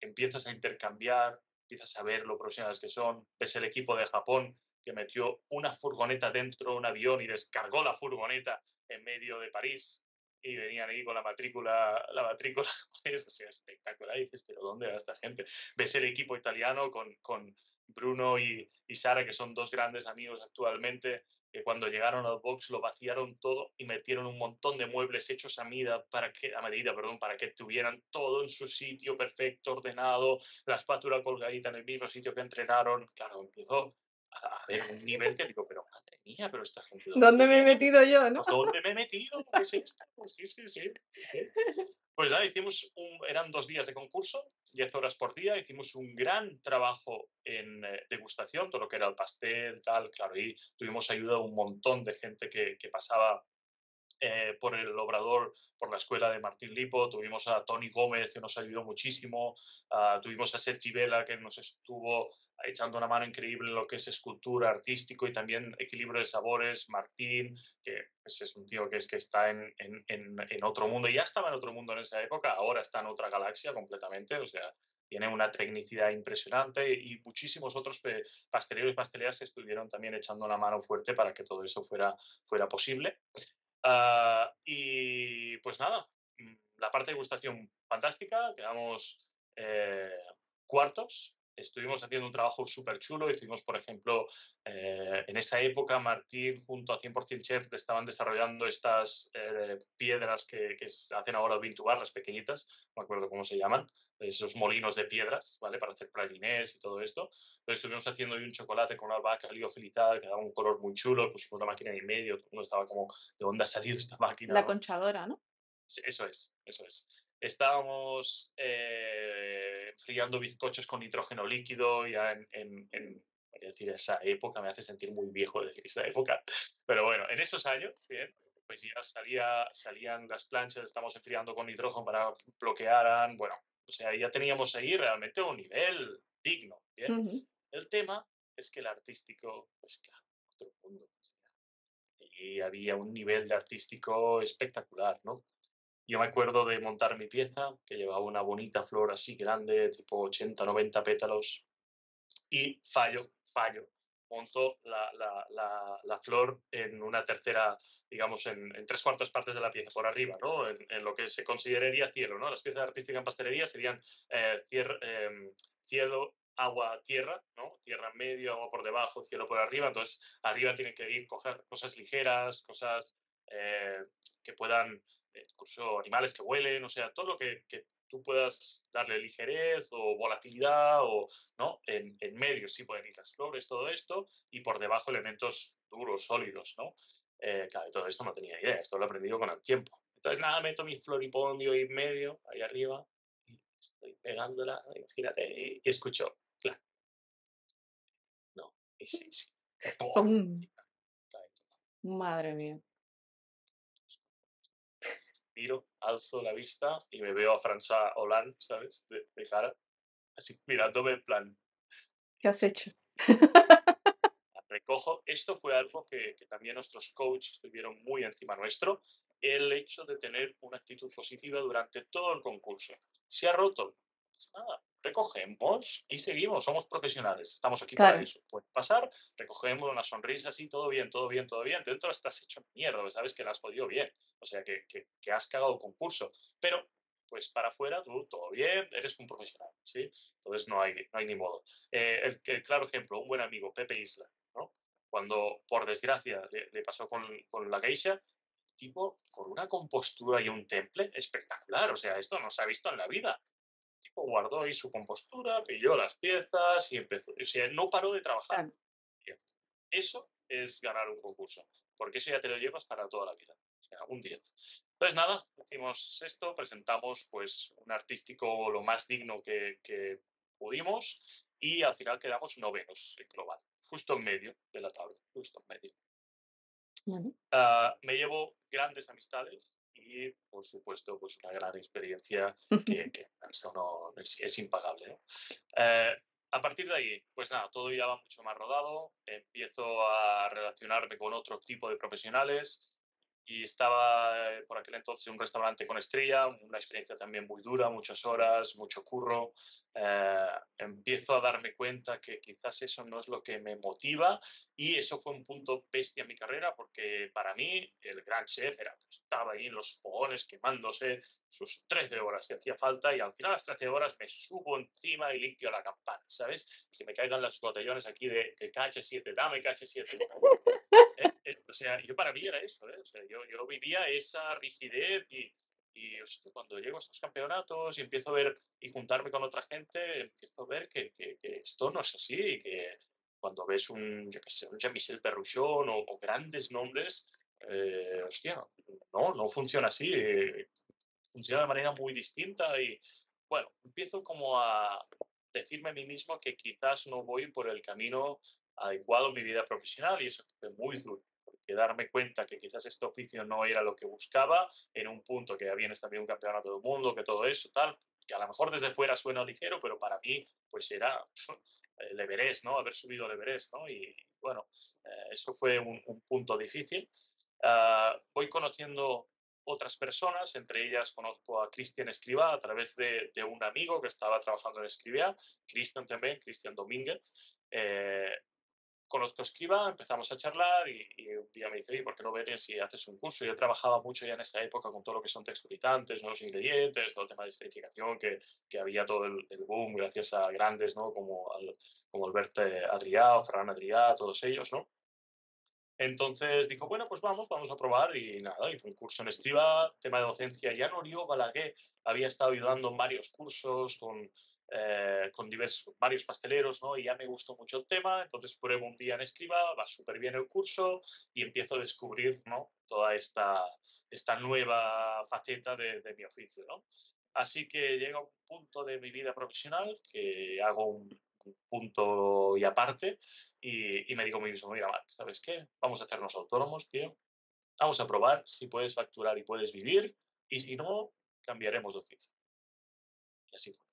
empiezas a intercambiar, empiezas a ver lo profesionales que son, ves el equipo de Japón que metió una furgoneta dentro de un avión y descargó la furgoneta en medio de París y venían ahí con la matrícula, la matrícula, [laughs] o sea, espectacular, y dices, pero ¿dónde va esta gente? Ves el equipo italiano con, con Bruno y, y Sara, que son dos grandes amigos actualmente, que cuando llegaron al box lo vaciaron todo y metieron un montón de muebles hechos a medida para que a medida, perdón, para que tuvieran todo en su sitio perfecto, ordenado, la espátula colgadita en el mismo sitio que entrenaron. Claro, empezó a ver un nivel que digo, pero madre mía, pero esta gente. ¿Dónde, me he metido yo, no? ¿Dónde me he metido? ¿Qué es esto? Sí, sí, sí. Pues nada, hicimos un, eran dos días de concurso, 10 horas por día, hicimos un gran trabajo en eh, degustación, todo lo que era el pastel, tal, claro, y tuvimos ayuda de un montón de gente que, que pasaba eh, por el obrador, por la escuela de Martín Lipo, tuvimos a Tony Gómez que nos ayudó muchísimo, uh, tuvimos a Sergi Vela que nos estuvo echando una mano increíble en lo que es escultura, artístico y también equilibrio de sabores, Martín, que pues, es un tío que, es, que está en, en, en, otro mundo, ya estaba en otro mundo en esa época, ahora está en otra galaxia completamente, o sea, tiene una tecnicidad impresionante y muchísimos otros pasteleros y pasteleras que estuvieron también echando una mano fuerte para que todo eso fuera, fuera posible. Uh, y pues nada, mm, la parte de gustación fantástica, quedamos eh, cuartos. Estuvimos haciendo un trabajo súper chulo. Hicimos, por ejemplo, eh, en esa época, Martín junto a 100% Chef estaban desarrollando estas eh, piedras que, que, hacen ahora el Vintubar, las pequeñitas, no me acuerdo cómo se llaman, esos molinos de piedras, ¿vale? Para hacer pralinés y todo esto. Entonces estuvimos haciendo un chocolate con albahaca liofilizada que daba un color muy chulo, pusimos la máquina en el medio, todo el mundo estaba como, ¿de dónde ha salido esta máquina? La conchadora, ¿no? Eso es, eso es. Estábamos eh, enfriando bizcochos con nitrógeno líquido ya en, en, decir, esa época, me hace sentir muy viejo decir esa época, pero bueno, en esos años, bien, pues ya salía, salían las planchas, estamos enfriando con nitrógeno para bloquearan, bueno, o sea, ya teníamos ahí realmente un nivel digno, ¿bien? El tema es que el artístico, pues claro, otro mundo. Y había un nivel de artístico espectacular, ¿no? Yo me acuerdo de montar mi pieza, que llevaba una bonita flor así grande, tipo 80, 90 pétalos, y fallo, fallo. Monto la, la, la, flor en una tercera, digamos, en, tres cuartas partes de la pieza, por arriba, ¿no? En, lo que se consideraría cielo, ¿no? Las piezas artísticas en pastelería serían eh, em, cielo, agua, tierra, ¿no? Tierra en medio, agua por debajo, cielo por arriba. Entonces, arriba tienen que ir cosas ligeras, cosas eh, que puedan incluso animales que huelen, o sea, todo lo que, que tú puedas darle ligerez o volatilidad o, ¿no? En, en, medio sí pueden ir las flores, todo esto, y por debajo elementos duros, sólidos, ¿no? Eh, claro, todo esto no tenía idea, esto lo he aprendido con el tiempo. Entonces, nada, meto mi floripondio en medio, ahí arriba, y estoy pegándola, imagínate, y, escucho, claro. No, y sí, sí. Madre mía miro, alzo la vista y me veo a François Hollande, ¿sabes? De, cara, así mirándome en plan. ¿Qué has hecho? [laughs] Recojo. Esto fue algo que, que también nuestros coaches estuvieron muy encima nuestro, el hecho de tener una actitud positiva durante todo el concurso. Se ha roto, nada, recogemos y seguimos, somos profesionales, estamos aquí para eso. Puede pasar, recogemos una sonrisa así, todo bien, todo bien, todo bien. Dentro estás hecho mierda, sabes que la has podido bien, o sea, que, que, has cagado el concurso. Pero, pues para afuera, tú, todo bien, eres un profesional, ¿sí? Entonces no hay, no hay ni modo. Eh, el, claro ejemplo, un buen amigo, Pepe Isla, ¿no? Cuando, por desgracia, le, pasó con, con la geisha, tipo con una compostura y un temple espectacular. O sea, esto no se ha visto en la vida tipo guardó ahí su compostura, pilló las piezas y empezó. O sea, no paró de trabajar. Eso es ganar un concurso, porque eso ya te lo llevas para toda la vida. O sea, un 10. Entonces, nada, hicimos esto, presentamos pues un artístico lo más digno que, que pudimos y al final quedamos novenos en global, justo en medio de la tabla, justo en medio. Uh, me llevo grandes amistades y, por supuesto, pues una gran experiencia [laughs] que, que eso no, es, es impagable. Eh, a partir de ahí, pues nada, todo ya va mucho más rodado, empiezo a relacionarme con otro tipo de profesionales, y estaba eh, por aquel entonces en un restaurante con estrella, una experiencia también muy dura, muchas horas, mucho curro. Eh, empiezo a darme cuenta que quizás eso no es lo que me motiva y eso fue un punto bestia en mi carrera porque para mí el gran chef era, estaba ahí en los fogones quemándose sus 13 horas si hacía falta y al final las 13 horas me subo encima y limpio la campana, ¿sabes? Que me caigan los botellones aquí de, de KH7, dame KH7. [laughs] Eh, eh, o sea, yo para mí era eso, ¿eh? o sea, yo, yo vivía esa rigidez y, y cuando llego a estos campeonatos y empiezo a ver y juntarme con otra gente, empiezo a ver que, que, esto no es así y que cuando ves un, yo qué Jean-Michel Perruchon o, grandes nombres, eh, hostia, no, no funciona así, funciona de manera muy distinta y bueno, empiezo como a decirme a mí mismo que quizás no voy por el camino adecuado en mi vida profesional y eso fue muy duro. Porque darme cuenta que quizás este oficio no era lo que buscaba en un punto que vienes también un campeonato del mundo, que todo eso, tal, que a lo mejor desde fuera suena ligero, pero para mí pues era [laughs] el ¿no? Haber subido el Everest, ¿no? Y bueno, eh, eso fue un, punto difícil. Ah, voy conociendo otras personas, entre ellas conozco a Cristian Escriba a través de, de, un amigo que estaba trabajando en Escribia, Cristian también, Cristian Domínguez. Eh, conozco a Escriba, empezamos a charlar y, un día me dice, ¿y ¿por qué no vienes y haces un curso? Yo trabajaba mucho ya en esa época con todo lo que son texturizantes, nuevos ingredientes, todo el tema de esterificación, que, que había todo el, boom gracias a grandes, ¿no? Como, al, como Alberto Adrià o Ferran Adrià, todos ellos, ¿no? Entonces dijo, bueno, pues vamos, vamos a probar y nada, hice un curso en Escriba, tema de docencia. Ya Norio Balaguer había estado ayudando en varios cursos con eh, con diversos, varios pasteleros, ¿no? Y ya me gustó mucho el tema, entonces pruebo un día en escriba, va súper bien el curso y empiezo a descubrir, ¿no? Toda esta, esta nueva faceta de, mi oficio, ¿no? Así que llega un punto de mi vida profesional que hago un, punto y aparte y, me digo a mí mismo, mira, ¿sabes qué? Vamos a hacernos autónomos, tío. Vamos a probar si puedes facturar y puedes vivir y si no, cambiaremos de oficio. Y así fue.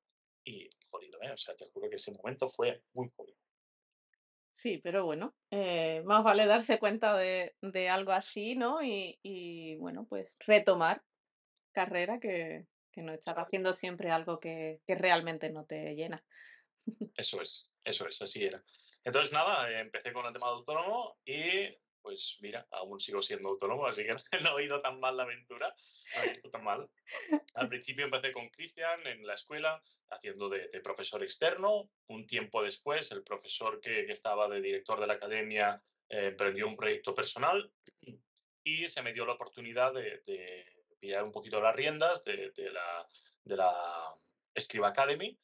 Y jodido, ¿eh? O sea, te juro que ese momento fue muy jodido. Sí, pero bueno, eh, más vale darse cuenta de, de algo así, ¿no? Y, y, bueno, pues retomar carrera que, que no estar haciendo siempre algo que, que realmente no te llena. [laughs] Eso es, eso es, así era. Entonces, nada, empecé con el tema de autónomo y pues mira, aún sigo siendo autónomo, así que [laughs] no he ido tan mal la aventura, no he ido tan mal. Al [laughs] principio empecé con Cristian en la escuela, haciendo de, profesor externo. Un tiempo después, el profesor que, estaba de director de la academia eh, emprendió un proyecto personal y se me dio la oportunidad de, pillar un poquito las riendas de, la, de la Escriba Academy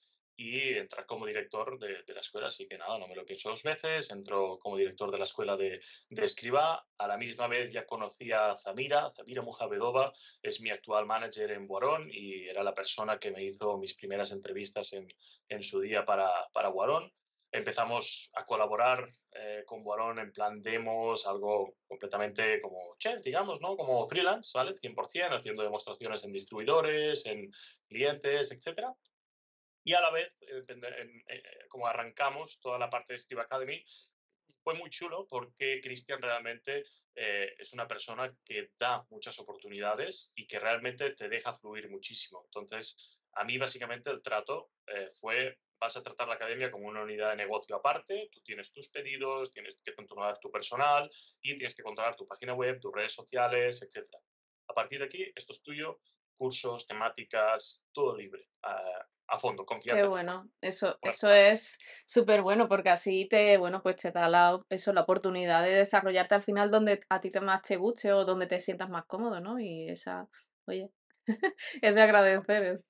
y entrar como director de, la escuela. Así que nada, no me lo pienso dos veces. Entro como director de la escuela de, de Escriba. A la misma vez ya conocí a Zamira. Zamira Mujavedova es mi actual manager en Guarón y era la persona que me hizo mis primeras entrevistas en, en su día para, para Guarón. Empezamos a colaborar eh, con Guarón en plan demos, algo completamente como chef, digamos, ¿no? Como freelance, ¿vale? 100%, haciendo demostraciones en distribuidores, en clientes, etcétera. Y a la vez, eh, eh, como arrancamos toda la parte de Steve Academy, fue muy chulo porque Cristian realmente eh, es una persona que da muchas oportunidades y que realmente te deja fluir muchísimo. Entonces, a mí básicamente el trato fue, vas a tratar la academia como una unidad de negocio aparte, tú tienes tus pedidos, tienes que controlar tu personal y tienes que controlar tu página web, tus redes sociales, etc. A partir de aquí, esto es tuyo, cursos, temáticas, todo libre. Ah, a fondo, confianza. Qué bueno, eso, eso es súper bueno porque así te, bueno, pues te da la, eso, la oportunidad de desarrollarte al final donde a ti te más te guste o donde te sientas más cómodo, ¿no? Y esa, oye, [laughs] es de agradecer.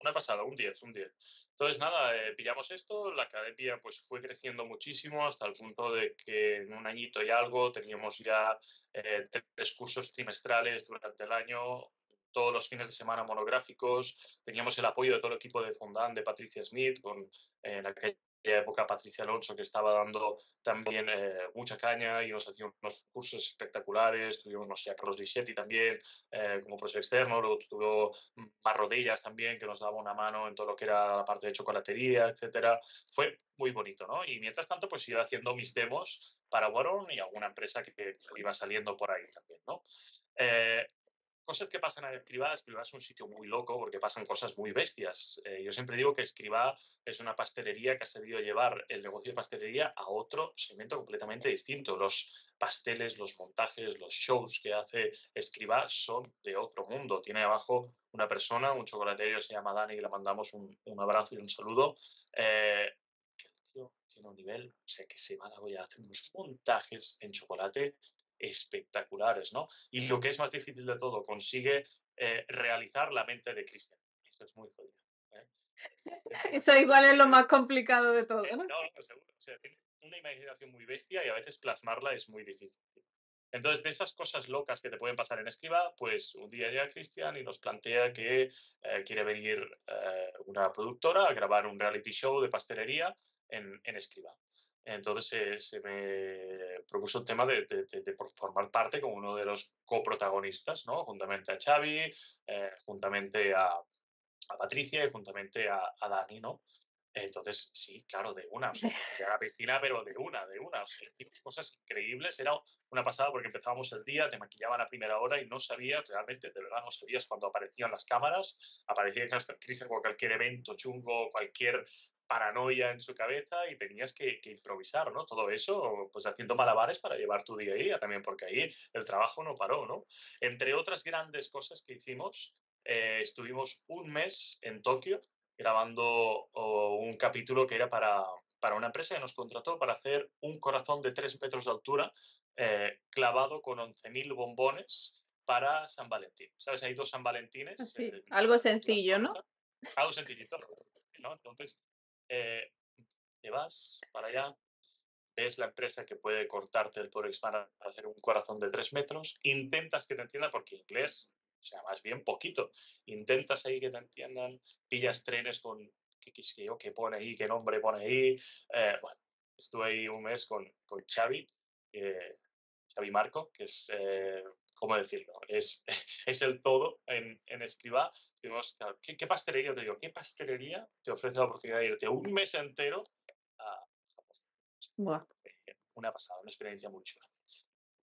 Una pasada, un 10, un 10. Entonces, nada, eh, pillamos esto, la academia pues fue creciendo muchísimo hasta el punto de que en un añito y algo teníamos ya eh, tres cursos trimestrales durante el año, todos los fines de semana monográficos, teníamos el apoyo de todo el equipo de Fondán, de Patricia Smith, con en aquella época Patricia Alonso que estaba dando también eh, mucha caña y nos hacía unos cursos espectaculares, tuvimos, no sé, a Carlos Disetti también eh, como profesor externo, luego tuvo más rodillas también que nos daba una mano en todo lo que era la parte de chocolatería, etcétera. Fue muy bonito, ¿no? Y mientras tanto, pues iba haciendo mis demos para Warren y alguna empresa que, iba saliendo por ahí también, ¿no? Eh, cosas que pasan en Escribá, Escribá es un sitio muy loco porque pasan cosas muy bestias. Eh, yo siempre digo que Escribá es una pastelería que ha sabido llevar el negocio de pastelería a otro segmento completamente distinto. Los pasteles, los montajes, los shows que hace Escribá son de otro mundo. Tiene abajo una persona, un chocolaterio se llama Dani, y le mandamos un, abrazo y un saludo. Eh, tiene un nivel, o sea, que se va a la olla, hace unos montajes en chocolate espectaculares, ¿no? Y lo que es más difícil de todo, consigue eh, realizar la mente de Cristian. Eso es muy jodido. ¿eh? [laughs] Eso igual es lo más complicado de todo, ¿no? No, seguro. O sea, tiene una imaginación muy bestia y a veces plasmarla es muy difícil. Entonces, de esas cosas locas que te pueden pasar en Escriba, pues un día llega Cristian y nos plantea que eh, quiere venir una productora a grabar un reality show de pastelería en, en Escriba. Entonces se me propuso el tema de, formar parte como uno de los coprotagonistas, ¿no? Juntamente a Xavi, eh, juntamente a, Patricia y juntamente a, Dani, ¿no? Entonces, sí, claro, de una. Sea, [laughs] la piscina, pero de una, de una. O sea, hicimos cosas increíbles. Era una pasada porque empezábamos el día, te maquillaban a primera hora y no sabías, realmente, de verdad, no sabías cuando aparecían las cámaras. Aparecía Cristian con cualquier evento chungo, cualquier paranoia en su cabeza y tenías que, improvisar, ¿no? Todo eso, pues haciendo malabares para llevar tu día a día también, porque ahí el trabajo no paró, ¿no? Entre otras grandes cosas que hicimos, eh, estuvimos un mes en Tokio grabando un capítulo que era para, para una empresa que nos contrató para hacer un corazón de 3 metros de altura eh, clavado con 11.000 bombones para San Valentín. ¿Sabes? Hay dos San Valentines. Ah, sí, algo sencillo, ¿no? Algo sencillito, ¿no? Entonces, eh, te vas para allá, ves la empresa que puede cortarte el tórax para hacer un corazón de tres metros, intentas que te entienda porque inglés sea, más bien poquito. Intentas ahí que te entiendan, pillas trenes con qué, pone ahí, qué nombre pone ahí. Eh, estuve ahí un mes con, con Xavi, eh, Xavi Marco, que es, eh, ¿cómo decirlo? Es, [laughs] es el todo en, en ¿qué, ¿qué, pastelería? Te digo, ¿qué pastelería te ofrece la oportunidad de irte un mes entero a [laughs] Una pasada, una experiencia muy chula.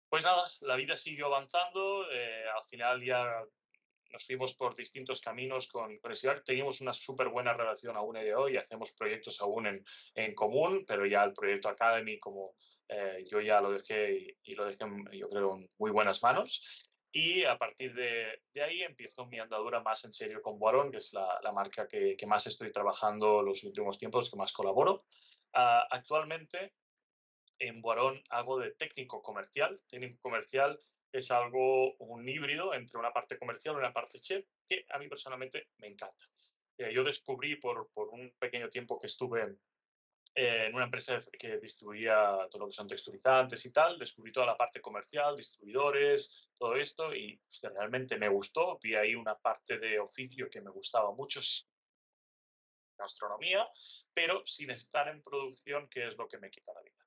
Pues nada, la vida siguió avanzando. Eh, al final ya nos fuimos por distintos caminos con, con Teníamos una súper buena relación aún de hoy, hacemos proyectos aún en, en, común, pero ya el proyecto Academy, como eh, yo ya lo dejé y, lo dejé, yo creo, en muy buenas manos. Y a partir de, de ahí empiezo mi andadura más en serio con Boarón, que es la, la marca que, que, más estoy trabajando los últimos tiempos, que más colaboro. Uh, actualmente en Boarón hago de técnico comercial. Técnico comercial es algo, un híbrido entre una parte comercial y una parte chef, que a mí personalmente me encanta. Eh, yo descubrí por, por, un pequeño tiempo que estuve eh, en una empresa que distribuía todo lo que son texturizantes y tal, descubrí toda la parte comercial, distribuidores, todo esto, y realmente me gustó. Vi ahí una parte de oficio que me gustaba mucho, gastronomía, pero sin estar en producción, que es lo que me quita la vida.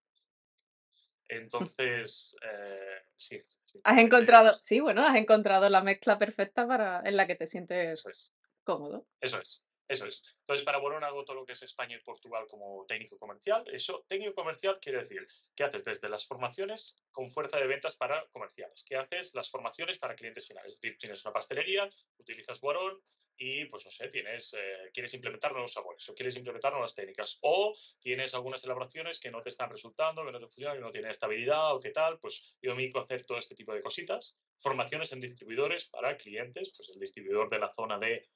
[laughs] Entonces, eh, sí, Has encontrado, sí, bueno, has encontrado la mezcla perfecta para, en la que te sientes cómodo. Eso es. Eso es. Entonces, para Borón hago todo lo que es España y Portugal como técnico comercial. Eso, técnico comercial quiere decir que haces desde las formaciones con fuerza de ventas para comerciales, que haces las formaciones para clientes finales. Es decir, tienes una pastelería, utilizas Borón, y pues no sé, tienes, eh, quieres implementar nuevos sabores o quieres implementar nuevas técnicas o tienes algunas elaboraciones que no te están resultando, que no te funcionan, que no tienen estabilidad o qué tal, pues yo me dedico a hacer todo este tipo de cositas. Formaciones en distribuidores para clientes, pues el distribuidor de la zona de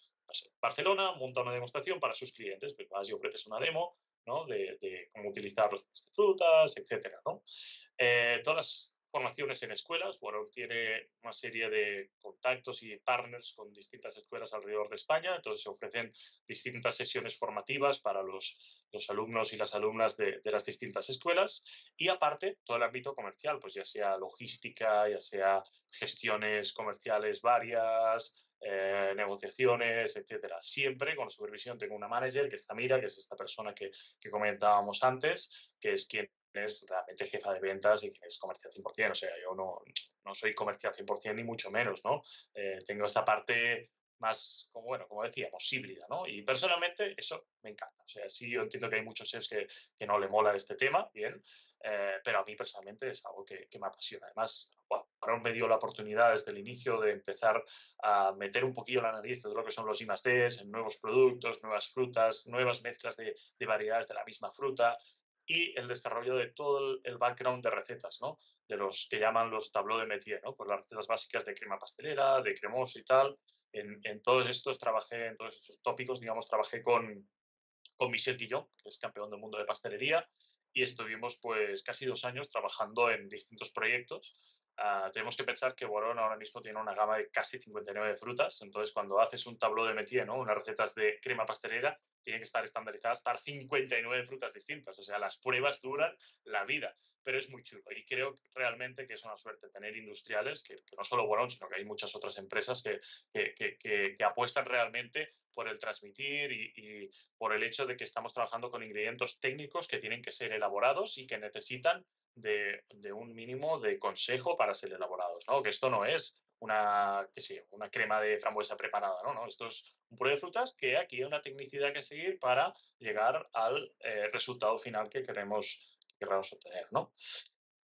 Barcelona monta una demostración para sus clientes, pues vas y ofreces una demo ¿no? de, de cómo utilizar los frutas, etcétera, ¿no? Eh, todas formaciones en escuelas. Bueno, tiene una serie de contactos y partners con distintas escuelas alrededor de España. Entonces se ofrecen distintas sesiones formativas para los, los alumnos y las alumnas de, de, las distintas escuelas. Y aparte, todo el ámbito comercial, pues ya sea logística, ya sea gestiones comerciales varias, eh, negociaciones, etcétera. Siempre con supervisión tengo una manager que está Mira, que es esta persona que, que comentábamos antes, que es quien es realmente jefa de ventas y que es comercial 100%. O sea, yo no, no soy comercial 100% ni mucho menos, ¿no? Eh, tengo esta parte más, como, bueno, como decíamos, híbrida, ¿no? Y personalmente eso me encanta. O sea, sí, yo entiendo que hay muchos seres que, que no le mola este tema, bien, eh, pero a mí personalmente es algo que, que me apasiona. Además, bueno, ahora me dio la oportunidad desde el inicio de empezar a meter un poquillo la nariz de lo que son los I en nuevos productos, nuevas frutas, nuevas mezclas de, de variedades de la misma fruta, y el desarrollo de todo el background de recetas, ¿no? De los que llaman los tableaux de métier, ¿no? Pues las recetas básicas de crema pastelera, de cremoso y tal. En, en todos estos trabajé, en todos estos tópicos, digamos, trabajé con, con Michel Guillon, que es campeón del mundo de pastelería, y estuvimos pues casi dos años trabajando en distintos proyectos. Uh, tenemos que pensar que Borón ahora mismo tiene una gama de casi 59 frutas, entonces cuando haces un tableau de métier, ¿no? unas recetas de crema pastelera, tienen que estar estandarizadas para 59 frutas distintas. O sea, las pruebas duran la vida, pero es muy chulo. Y creo realmente que es una suerte tener industriales, que, que no solo Borón, sino que hay muchas otras empresas que, que, que apuestan realmente por el transmitir y, y, por el hecho de que estamos trabajando con ingredientes técnicos que tienen que ser elaborados y que necesitan de, de un mínimo de consejo para ser elaborados. ¿no? Que esto no es una, sí, una crema de frambuesa preparada, ¿no? ¿no? Esto es un puré de frutas que aquí hay una tecnicidad que seguir para llegar al eh, resultado final que queremos, que queremos obtener, ¿no?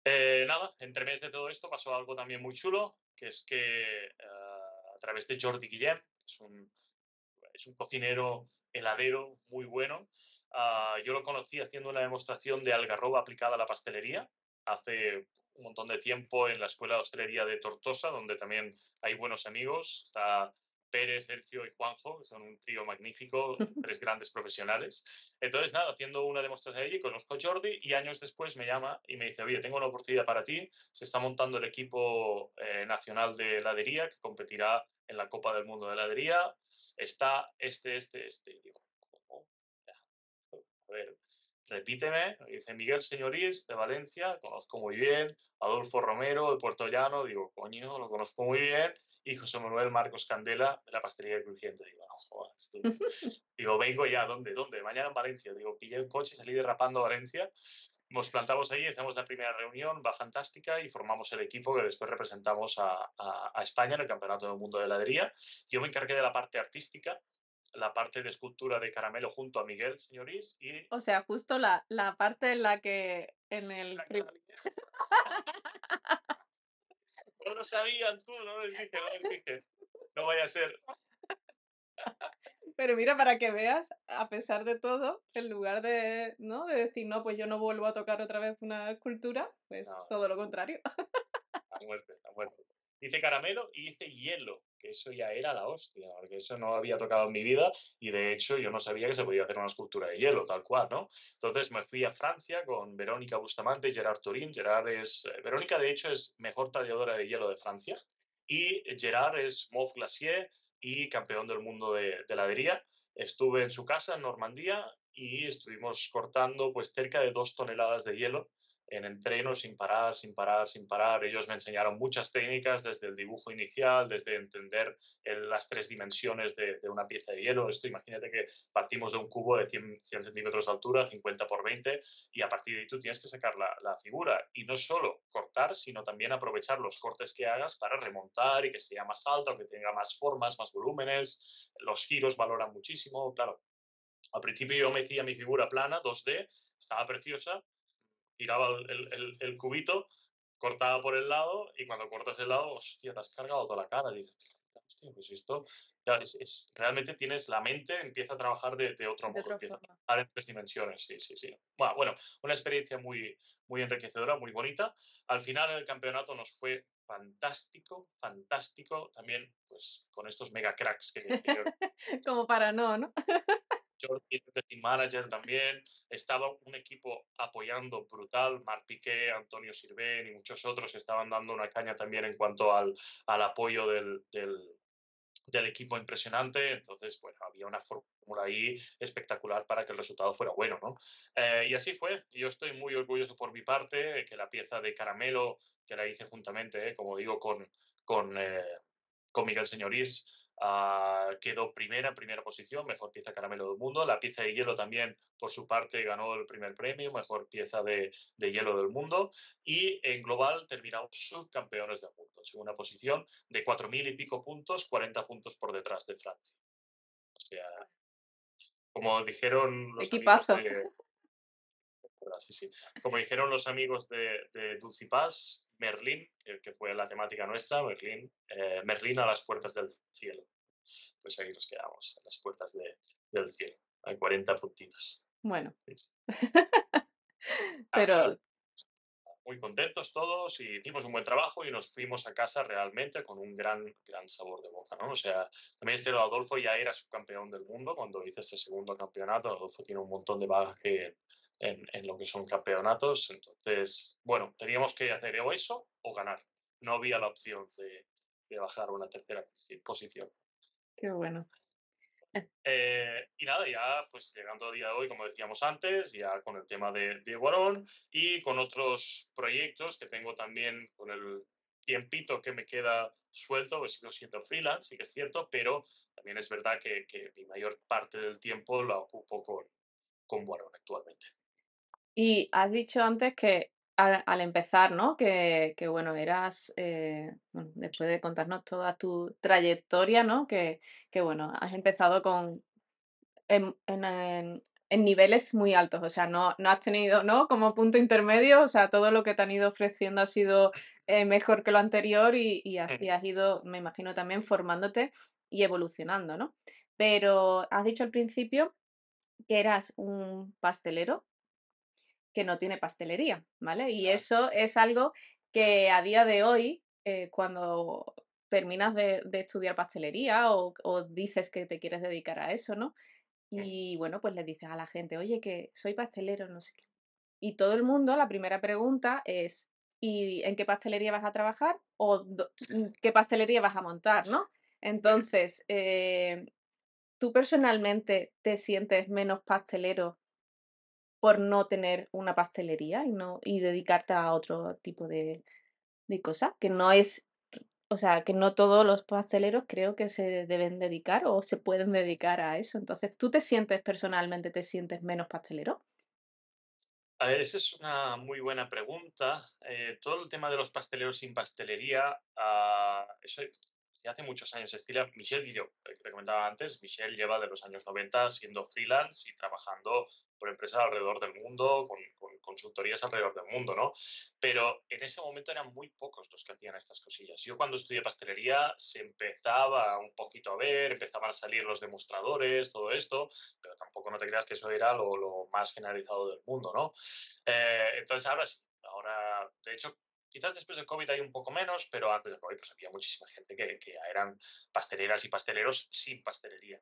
Eh, nada, entre meses de todo esto pasó algo también muy chulo, que es que uh, a través de Jordi Guillem, que es un, es un cocinero heladero muy bueno, uh, yo lo conocí haciendo una demostración de algarroba aplicada a la pastelería hace un montón de tiempo en la Escuela de Hostelería de Tortosa, donde también hay buenos amigos. Está Pérez, Sergio y Juanjo, que son un trío magnífico, [laughs] tres grandes profesionales. Entonces, nada, haciendo una demostración allí, conozco a Jordi y años después me llama y me dice, oye, tengo una oportunidad para ti, se está montando el equipo eh, nacional de heladería que competirá en la Copa del Mundo de heladería, está este, este, este. Y digo, ¿cómo? Ya. A ver, repíteme, dice Miguel Señorís de Valencia, conozco muy bien, Adolfo Romero de Puerto Llano, digo, coño, lo conozco muy bien, y José Manuel Marcos Candela de la pastelería de Crujiente. Digo, no jodas, [laughs] digo, vengo ya, ¿dónde? ¿Dónde? Mañana en Valencia. Digo, pillé un coche, salí derrapando a Valencia, nos plantamos ahí, hacemos la primera reunión, va fantástica, y formamos el equipo que después representamos a, a España en el Campeonato del Mundo de Heladería. Yo me encargué de la parte artística, la parte de escultura de caramelo junto a Miguel, señorís. Y... O sea, justo la, la parte en la que en el... no lo sabían tú, no les dije, no les dije. No vaya a ser. Pero mira, para que veas, a pesar de todo, en lugar de, ¿no? de decir, no, pues yo no vuelvo a tocar otra vez una escultura, pues todo lo contrario. A muerte, a muerte. Dice caramelo y dice hielo, que eso ya era la hostia, porque eso no había tocado en mi vida y de hecho yo no sabía que se podía hacer una escultura de hielo, tal cual, ¿no? Entonces me fui a Francia con Verónica Bustamante y Gerard Turín. Gerard es, eh, Verónica de hecho es mejor talladora de hielo de Francia y Gerard es Mauve Glacier y campeón del mundo de, de heladería. Estuve en su casa en Normandía y estuvimos cortando pues cerca de dos toneladas de hielo en entreno sin parar, sin parar, sin parar. Ellos me enseñaron muchas técnicas desde el dibujo inicial, desde entender las tres dimensiones de, una pieza de hielo. Esto imagínate que partimos de un cubo de 100, centímetros de altura, 50 por 20, y a partir de ahí tú tienes que sacar la, figura. Y no solo cortar, sino también aprovechar los cortes que hagas para remontar y que sea más alto, que tenga más formas, más volúmenes. Los giros valoran muchísimo, claro. Al principio yo me hacía mi figura plana, 2D, estaba preciosa, tiraba el, el, cubito, cortaba por el lado y cuando cortas el lado, hostia, te has cargado toda la cara. Y dices, hostia, pues esto, ya, es, realmente tienes la mente, empieza a trabajar de, de otro modo, empieza a trabajar en tres dimensiones, sí, sí, sí. Bueno, bueno, una experiencia muy, muy enriquecedora, muy bonita. Al final en el campeonato nos fue fantástico, fantástico, también pues con estos mega cracks que... [laughs] Como para no, ¿no? De team manager también, estaba un equipo apoyando brutal, Marc Piqué, Antonio Sirven y muchos otros estaban dando una caña también en cuanto al, al apoyo del, del, del, equipo impresionante, entonces, bueno, había una fórmula ahí espectacular para que el resultado fuera bueno, ¿no? Eh, y así fue, yo estoy muy orgulloso por mi parte, que la pieza de caramelo, que la hice juntamente, eh, como digo, con, con, eh, con Miguel Señorís, Uh, quedó primera, primera posición, mejor pieza caramelo del mundo. La pieza de hielo también, por su parte, ganó el primer premio, mejor pieza de, de hielo del mundo. Y en global terminamos subcampeones del mundo, segunda posición de 4.000 y pico puntos, 40 puntos por detrás de Francia. O sea, como dijeron los Equipazo. Sí, sí. Como dijeron los amigos de, de Paz, Merlín, que, fue la temática nuestra, Merlín, eh, Merlín a las puertas del cielo. Pues ahí nos quedamos, a las puertas del cielo. Hay 40 puntitos. Bueno. [laughs] Pero... Muy contentos todos y hicimos un buen trabajo y nos fuimos a casa realmente con un gran, gran sabor de boca, ¿no? O sea, también este Adolfo ya era subcampeón del mundo cuando hice ese segundo campeonato. Adolfo tiene un montón de bagaje en, lo que son campeonatos. Entonces, bueno, teníamos que hacer o eso o ganar. No había la opción de, bajar a una tercera posición. Qué bueno. Eh, y nada, ya pues llegando al día de hoy, como decíamos antes, ya con el tema de, de Guarón y con otros proyectos que tengo también con el tiempito que me queda suelto, pues sigo siendo freelance, sí que es cierto, pero también es verdad que, que mi mayor parte del tiempo la ocupo con, con Guarón actualmente. Y has dicho antes que al, empezar, ¿no? Que, que bueno, eras, eh, bueno, después de contarnos toda tu trayectoria, ¿no? Que, que bueno, has empezado con en, en, en, niveles muy altos, o sea, no, no has tenido, ¿no? Como punto intermedio, o sea, todo lo que te han ido ofreciendo ha sido eh, mejor que lo anterior y, y, has, y has ido, me imagino, también formándote y evolucionando, ¿no? Pero has dicho al principio que eras un pastelero, que no tiene pastelería, ¿vale? Y eso es algo que a día de hoy, eh, cuando terminas de, estudiar pastelería o, dices que te quieres dedicar a eso, ¿no? Y bueno, pues le dices a la gente, oye, que soy pastelero, no sé qué. Y todo el mundo, la primera pregunta es, ¿y en qué pastelería vas a trabajar? ¿O mm, qué pastelería vas a montar, no? Entonces, eh, ¿tú personalmente te sientes menos pastelero por no tener una pastelería y no y dedicarte a otro tipo de, de cosas, que no es, o sea, que no todos los pasteleros creo que se deben dedicar o se pueden dedicar a eso. Entonces, ¿tú te sientes personalmente, te sientes menos pastelero? A ver, esa es una muy buena pregunta. Eh, todo el tema de los pasteleros sin pastelería, eso hace muchos años. Estilo Michelle Guillot, que te comentaba antes, Michelle lleva de los años 90 siendo freelance y trabajando por empresas alrededor del mundo, con, consultorías alrededor del mundo, ¿no? Pero en ese momento eran muy pocos los que hacían estas cosillas. Yo cuando estudié pastelería se empezaba un poquito a ver, empezaban a salir los demostradores, todo esto, pero tampoco no te creas que eso era lo, lo más generalizado del mundo, ¿no? Eh, entonces ahora sí, ahora, de hecho, Quizás después del COVID hay un poco menos, pero antes del COVID pues había muchísima gente que, eran pasteleras y pasteleros sin pastelería.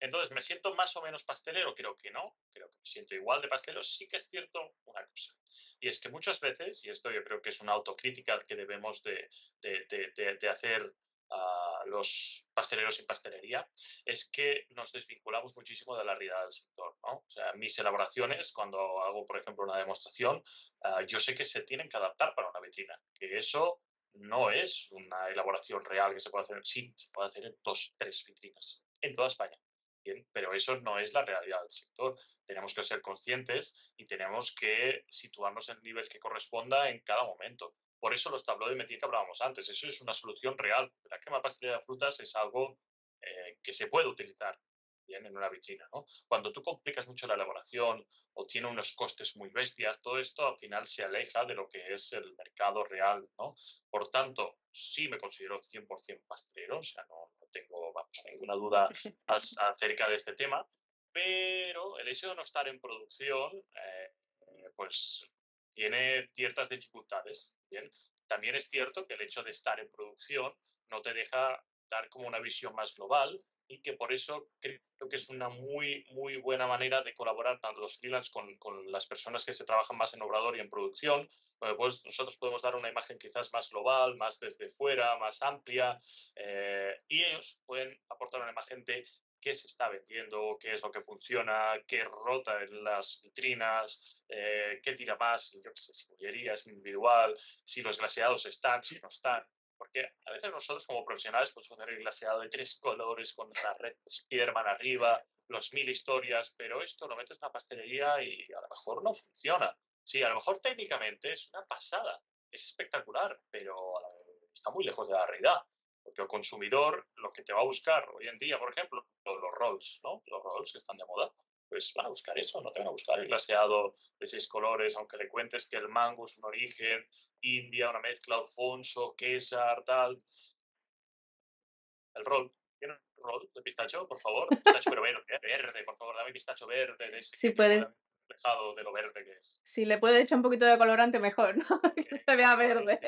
Entonces, ¿me siento más o menos pastelero? Creo que no, creo que me siento igual de pastelero. Sí que es cierto una cosa, y es que muchas veces, y esto yo creo que es una autocrítica que debemos de, de, de, de hacer a los pasteleros sin pastelería, es que nos desvinculamos muchísimo de la realidad del sector. O sea, mis elaboraciones, cuando hago, por ejemplo, una demostración, uh, yo sé que se tienen que adaptar para una vitrina, que eso no es una elaboración real que se puede hacer, sí, se puede hacer en dos, tres vitrinas, en toda España. Bien, pero eso no es la realidad del sector. Tenemos que ser conscientes y tenemos que situarnos en el nivel que corresponda en cada momento. Por eso los tablones de metí que hablábamos antes, eso es una solución real. La crema pastelera de frutas es algo eh, que se puede utilizar bien en una vitrina. ¿no? Cuando tú complicas mucho la elaboración o tiene unos costes muy bestias, todo esto al final se aleja de lo que es el mercado real. ¿no? Por tanto, sí me considero 100% pastelero, o sea, no, no tengo ninguna duda [laughs] acerca de este tema, pero el hecho de no estar en producción, eh, pues tiene ciertas dificultades. ¿Bien? También es cierto que el hecho de estar en producción no te deja dar como una visión más global y que por eso creo que es una muy, muy buena manera de colaborar tanto los freelance con, las personas que se trabajan más en obrador y en producción. Pues nosotros podemos dar una imagen quizás más global, más desde fuera, más amplia, eh, y ellos pueden aportar una imagen de qué se está vendiendo, qué es lo que funciona, qué rota en las vitrinas, eh, qué tira más, yo qué sé, si bollería es individual, si los glaseados están, si no están. Porque a veces nosotros como profesionales podemos hacer el glaseado de tres colores con la red Spiderman arriba, los mil historias, pero esto lo metes en una pastelería y a lo mejor no funciona. Sí, a lo mejor técnicamente es una pasada, es espectacular, pero está muy lejos de la realidad. Porque el consumidor lo que te va a buscar hoy en día, por ejemplo, los rolls, ¿no? Los rolls que están de moda, pues van a buscar eso, no te van a buscar el glaseado de seis colores, aunque le cuentes que el mango es un origen, India, una mezcla Alfonso, Quesar, tal. El roll, ¿tiene un roll de pistacho, por favor? Pistacho pero verde, [laughs] verde, por favor, dame pistacho verde. De sí, puedes. De lo verde que es. Si le puede echar un poquito de colorante, mejor, [laughs] ¿no? que se vea verde.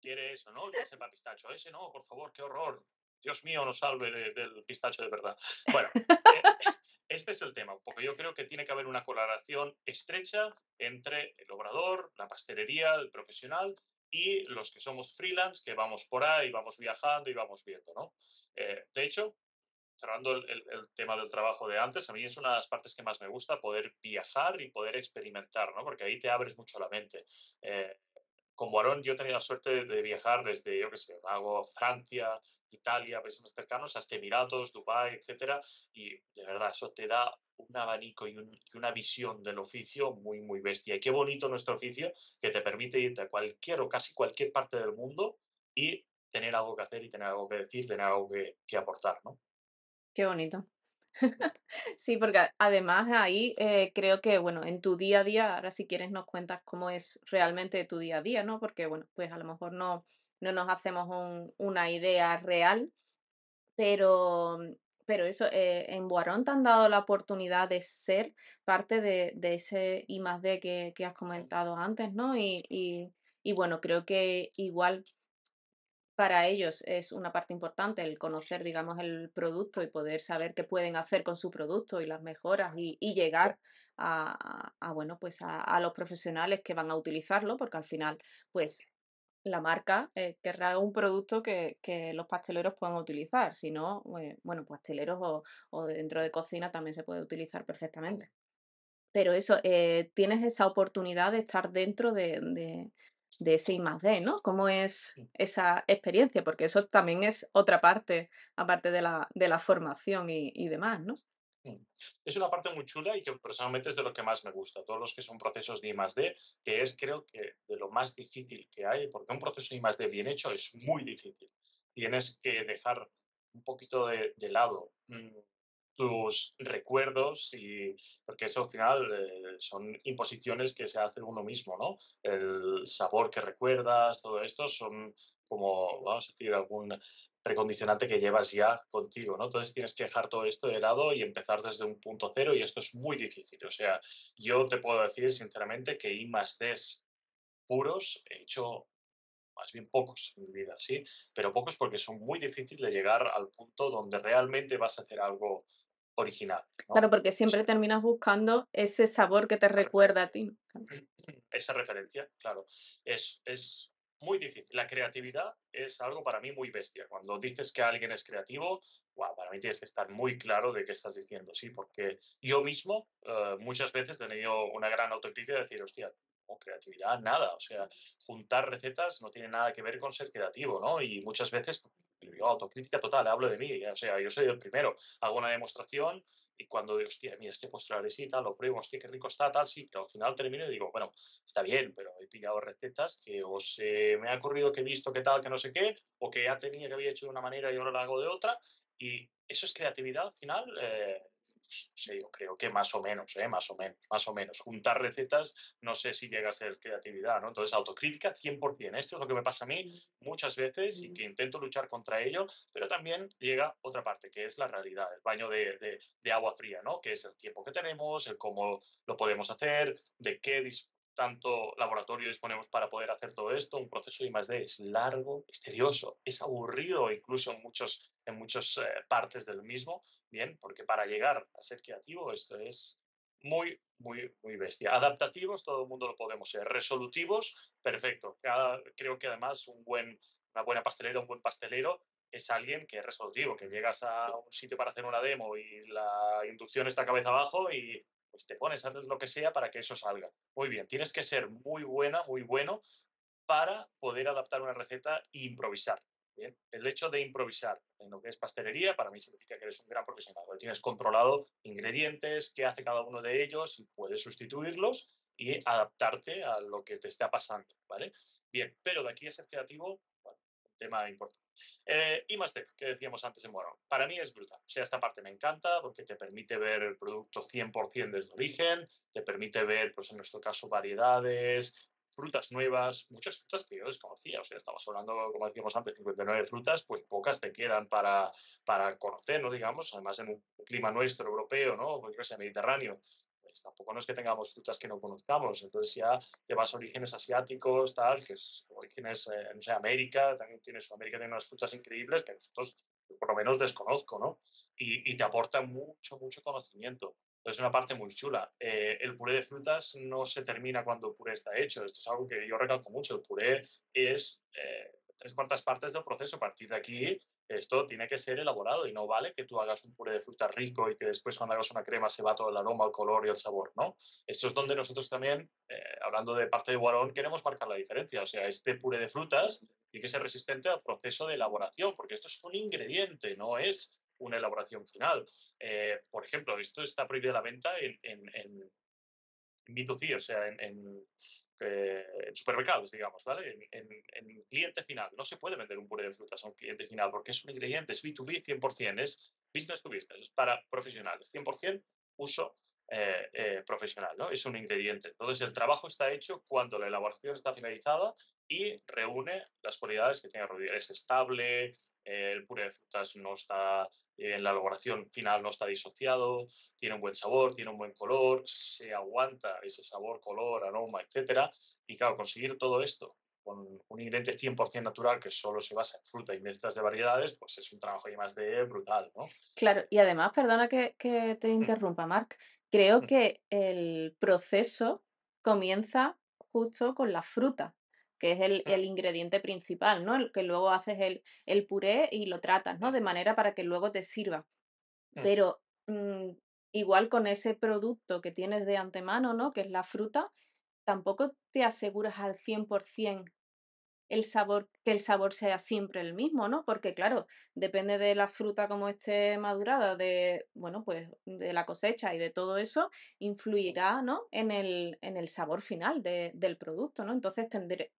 quiere eso, ¿no? Que sepa pistacho. Ese no, por favor, qué horror. Dios mío, nos salve de, del pistacho de verdad. Bueno, eh, [laughs] este es el tema, porque yo creo que tiene que haber una colaboración estrecha entre el obrador, la pastelería, el profesional y los que somos freelance, que vamos por ahí, vamos viajando y vamos viendo, ¿no? Eh, de hecho, cerrando el, el, el, tema del trabajo de antes, a mí es una de las partes que más me gusta, poder viajar y poder experimentar, ¿no? Porque ahí te abres mucho la mente. Eh, con Boarón yo he tenido la suerte de viajar desde, yo qué sé, hago Francia, Italia, países más cercanos, hasta Emiratos, Dubái, etcétera, y de verdad eso te da un abanico y, un, y, una visión del oficio muy, muy bestia. Y qué bonito nuestro oficio que te permite irte a cualquier o casi cualquier parte del mundo y tener algo que hacer y tener algo que decir, tener algo que, que aportar, ¿no? Qué bonito. [laughs] sí, porque además ahí eh, creo que, bueno, en tu día a día, ahora si quieres nos cuentas cómo es realmente tu día a día, ¿no? Porque, bueno, pues a lo mejor no, no nos hacemos un, una idea real, pero, pero eso, eh, en Boarón te han dado la oportunidad de ser parte de, de ese I más D que, que has comentado antes, ¿no? Y, y, y bueno, creo que igual para ellos es una parte importante el conocer, digamos, el producto y poder saber qué pueden hacer con su producto y las mejoras y, llegar a, bueno, pues a, los profesionales que van a utilizarlo, porque al final, pues la marca eh, querrá un producto que, que, los pasteleros puedan utilizar, si no, eh, bueno, pasteleros o, o dentro de cocina también se puede utilizar perfectamente. Pero eso, eh, tienes esa oportunidad de estar dentro de, de, de ese I más D, ¿no? ¿Cómo es esa experiencia? Porque eso también es otra parte, aparte de la, de la formación y, y demás, ¿no? Mm. Es una parte muy chula y que personalmente es de lo que más me gusta, todos los que son procesos de I más D, que es creo que de lo más difícil que hay, porque un proceso de I más D bien hecho es muy difícil. Tienes que dejar un poquito de, de lado mm, tus recuerdos y porque eso al final eh, son imposiciones que se hace uno mismo, ¿no? El sabor que recuerdas, todo esto son como, vamos a decir, algún precondicionante que llevas ya contigo, ¿no? Entonces tienes que dejar todo esto de lado y empezar desde un punto cero y esto es muy difícil. O sea, yo te puedo decir sinceramente que I más D puros he hecho más bien pocos en mi vida, sí, pero pocos porque son muy difíciles de llegar al punto donde realmente vas a hacer algo original. Claro, porque siempre terminas buscando ese sabor que te recuerda a ti. Esa referencia, claro. Es, es muy difícil. La creatividad es algo para mí muy bestia. Cuando dices que alguien es creativo, para mí tienes que estar muy claro de qué estás diciendo, sí, porque yo mismo eh, muchas veces he tenido una gran autocrítica de decir, hostia, creatividad, nada. O sea, juntar recetas no tiene nada que ver con ser creativo, ¿no? Y muchas veces yo autocrítica total, hablo de mí, o sea, yo soy el primero, hago una demostración y cuando digo, hostia, mira, este postre sí, tal, lo pruebo, hostia, qué rico está, tal, sí, pero al final termino y digo, bueno, está bien, pero he pillado recetas que o se me ha ocurrido que he visto que tal, que no sé qué, o que ya tenía que había hecho de una manera y ahora la hago de otra, y eso es creatividad al final, eh, sí, yo creo que más o menos, ¿eh? más o menos, más o menos. Juntar recetas no sé si llega a ser creatividad, ¿no? Entonces, autocrítica 100%. Esto es lo que me pasa a mí muchas veces y que intento luchar contra ello, pero también llega otra parte, que es la realidad, el baño de, de, agua fría, ¿no? Que es el tiempo que tenemos, el cómo lo podemos hacer, de qué tanto laboratorio disponemos para poder hacer todo esto. Un proceso de I+.D. es largo, es tedioso, es aburrido incluso en muchos en muchas eh, partes del mismo, bien, porque para llegar a ser creativo esto es muy, muy, muy bestia. Adaptativos, todo el mundo lo podemos ser. Resolutivos, perfecto. creo que además un buen, una buena pastelera, un buen pastelero es alguien que es resolutivo, que llegas a un sitio para hacer una demo y la inducción está cabeza abajo y pues te pones a hacer lo que sea para que eso salga. Muy bien, tienes que ser muy buena, muy bueno para poder adaptar una receta e improvisar. El hecho de improvisar en lo que es pastelería para mí significa que eres un gran profesional. Tienes controlado ingredientes, qué hace cada uno de ellos y puedes sustituirlos y adaptarte a lo que te está pasando, ¿vale? Bien, pero de aquí a ser creativo, tema importante. Eh, y más que decíamos antes en Morón, para mí es brutal. O sea, esta parte me encanta porque te permite ver el producto 100% desde origen, te permite ver, pues en nuestro caso, variedades, frutas nuevas, muchas frutas que yo desconocía. O sea, estamos hablando, como decíamos antes, 59 frutas, pues pocas te quedan para, para conocer, ¿no? Digamos, además en un clima nuestro, europeo, ¿no? Porque sea mediterráneo. Pues tampoco no es que tengamos frutas que no conozcamos, entonces ya te vas a orígenes asiáticos, tal, que es orígenes, eh, no sé, América, también tiene Sudamérica, tiene unas frutas increíbles que nosotros por lo menos desconozco, ¿no? Y, y te aporta mucho, mucho conocimiento es una parte muy chula. Eh, el puré de frutas no se termina cuando el puré está hecho. Esto es algo que yo recalco mucho. El puré es eh, tres cuartas partes del proceso. A partir de aquí, esto tiene que ser elaborado y no vale que tú hagas un puré de frutas rico y que después cuando hagas una crema se va todo el aroma, el color y el sabor, ¿no? Esto es donde nosotros también, eh, hablando de parte de Guarón, queremos marcar la diferencia. O sea, este puré de frutas tiene que ser resistente al proceso de elaboración, porque esto es un ingrediente, no es una elaboración final. Eh, por ejemplo, esto está prohibido la venta en, en, en B2C, o sea, en, eh, en, supermercados, digamos, ¿vale? En, cliente final. No se puede vender un puré de frutas a un cliente final porque es un ingrediente, es B2B 100%, es business to business, es para profesionales, 100% uso eh, profesional, ¿no? Es un ingrediente. Entonces, el trabajo está hecho cuando la elaboración está finalizada y reúne las cualidades que tiene Rodríguez. Es estable, el puré de frutas no está en la elaboración final no está disociado, tiene un buen sabor, tiene un buen color, se aguanta ese sabor, color, aroma, etcétera. Y claro, conseguir todo esto con un ingrediente 100% natural que solo se basa en fruta y mezclas de variedades, pues es un trabajo y más de brutal, ¿no? Claro, y además, perdona que, que te mm. interrumpa, Marc, creo mm. que el proceso comienza justo con la fruta que es el, el, ingrediente principal, ¿no? El que luego haces el, el, puré y lo tratas, ¿no? De manera para que luego te sirva. Pero mm, igual con ese producto que tienes de antemano, ¿no? Que es la fruta, tampoco te aseguras al 100% el sabor, que el sabor sea siempre el mismo, ¿no? Porque claro, depende de la fruta como esté madurada, de, bueno, pues de la cosecha y de todo eso, influirá, ¿no? En el, en el sabor final del producto, ¿no? Entonces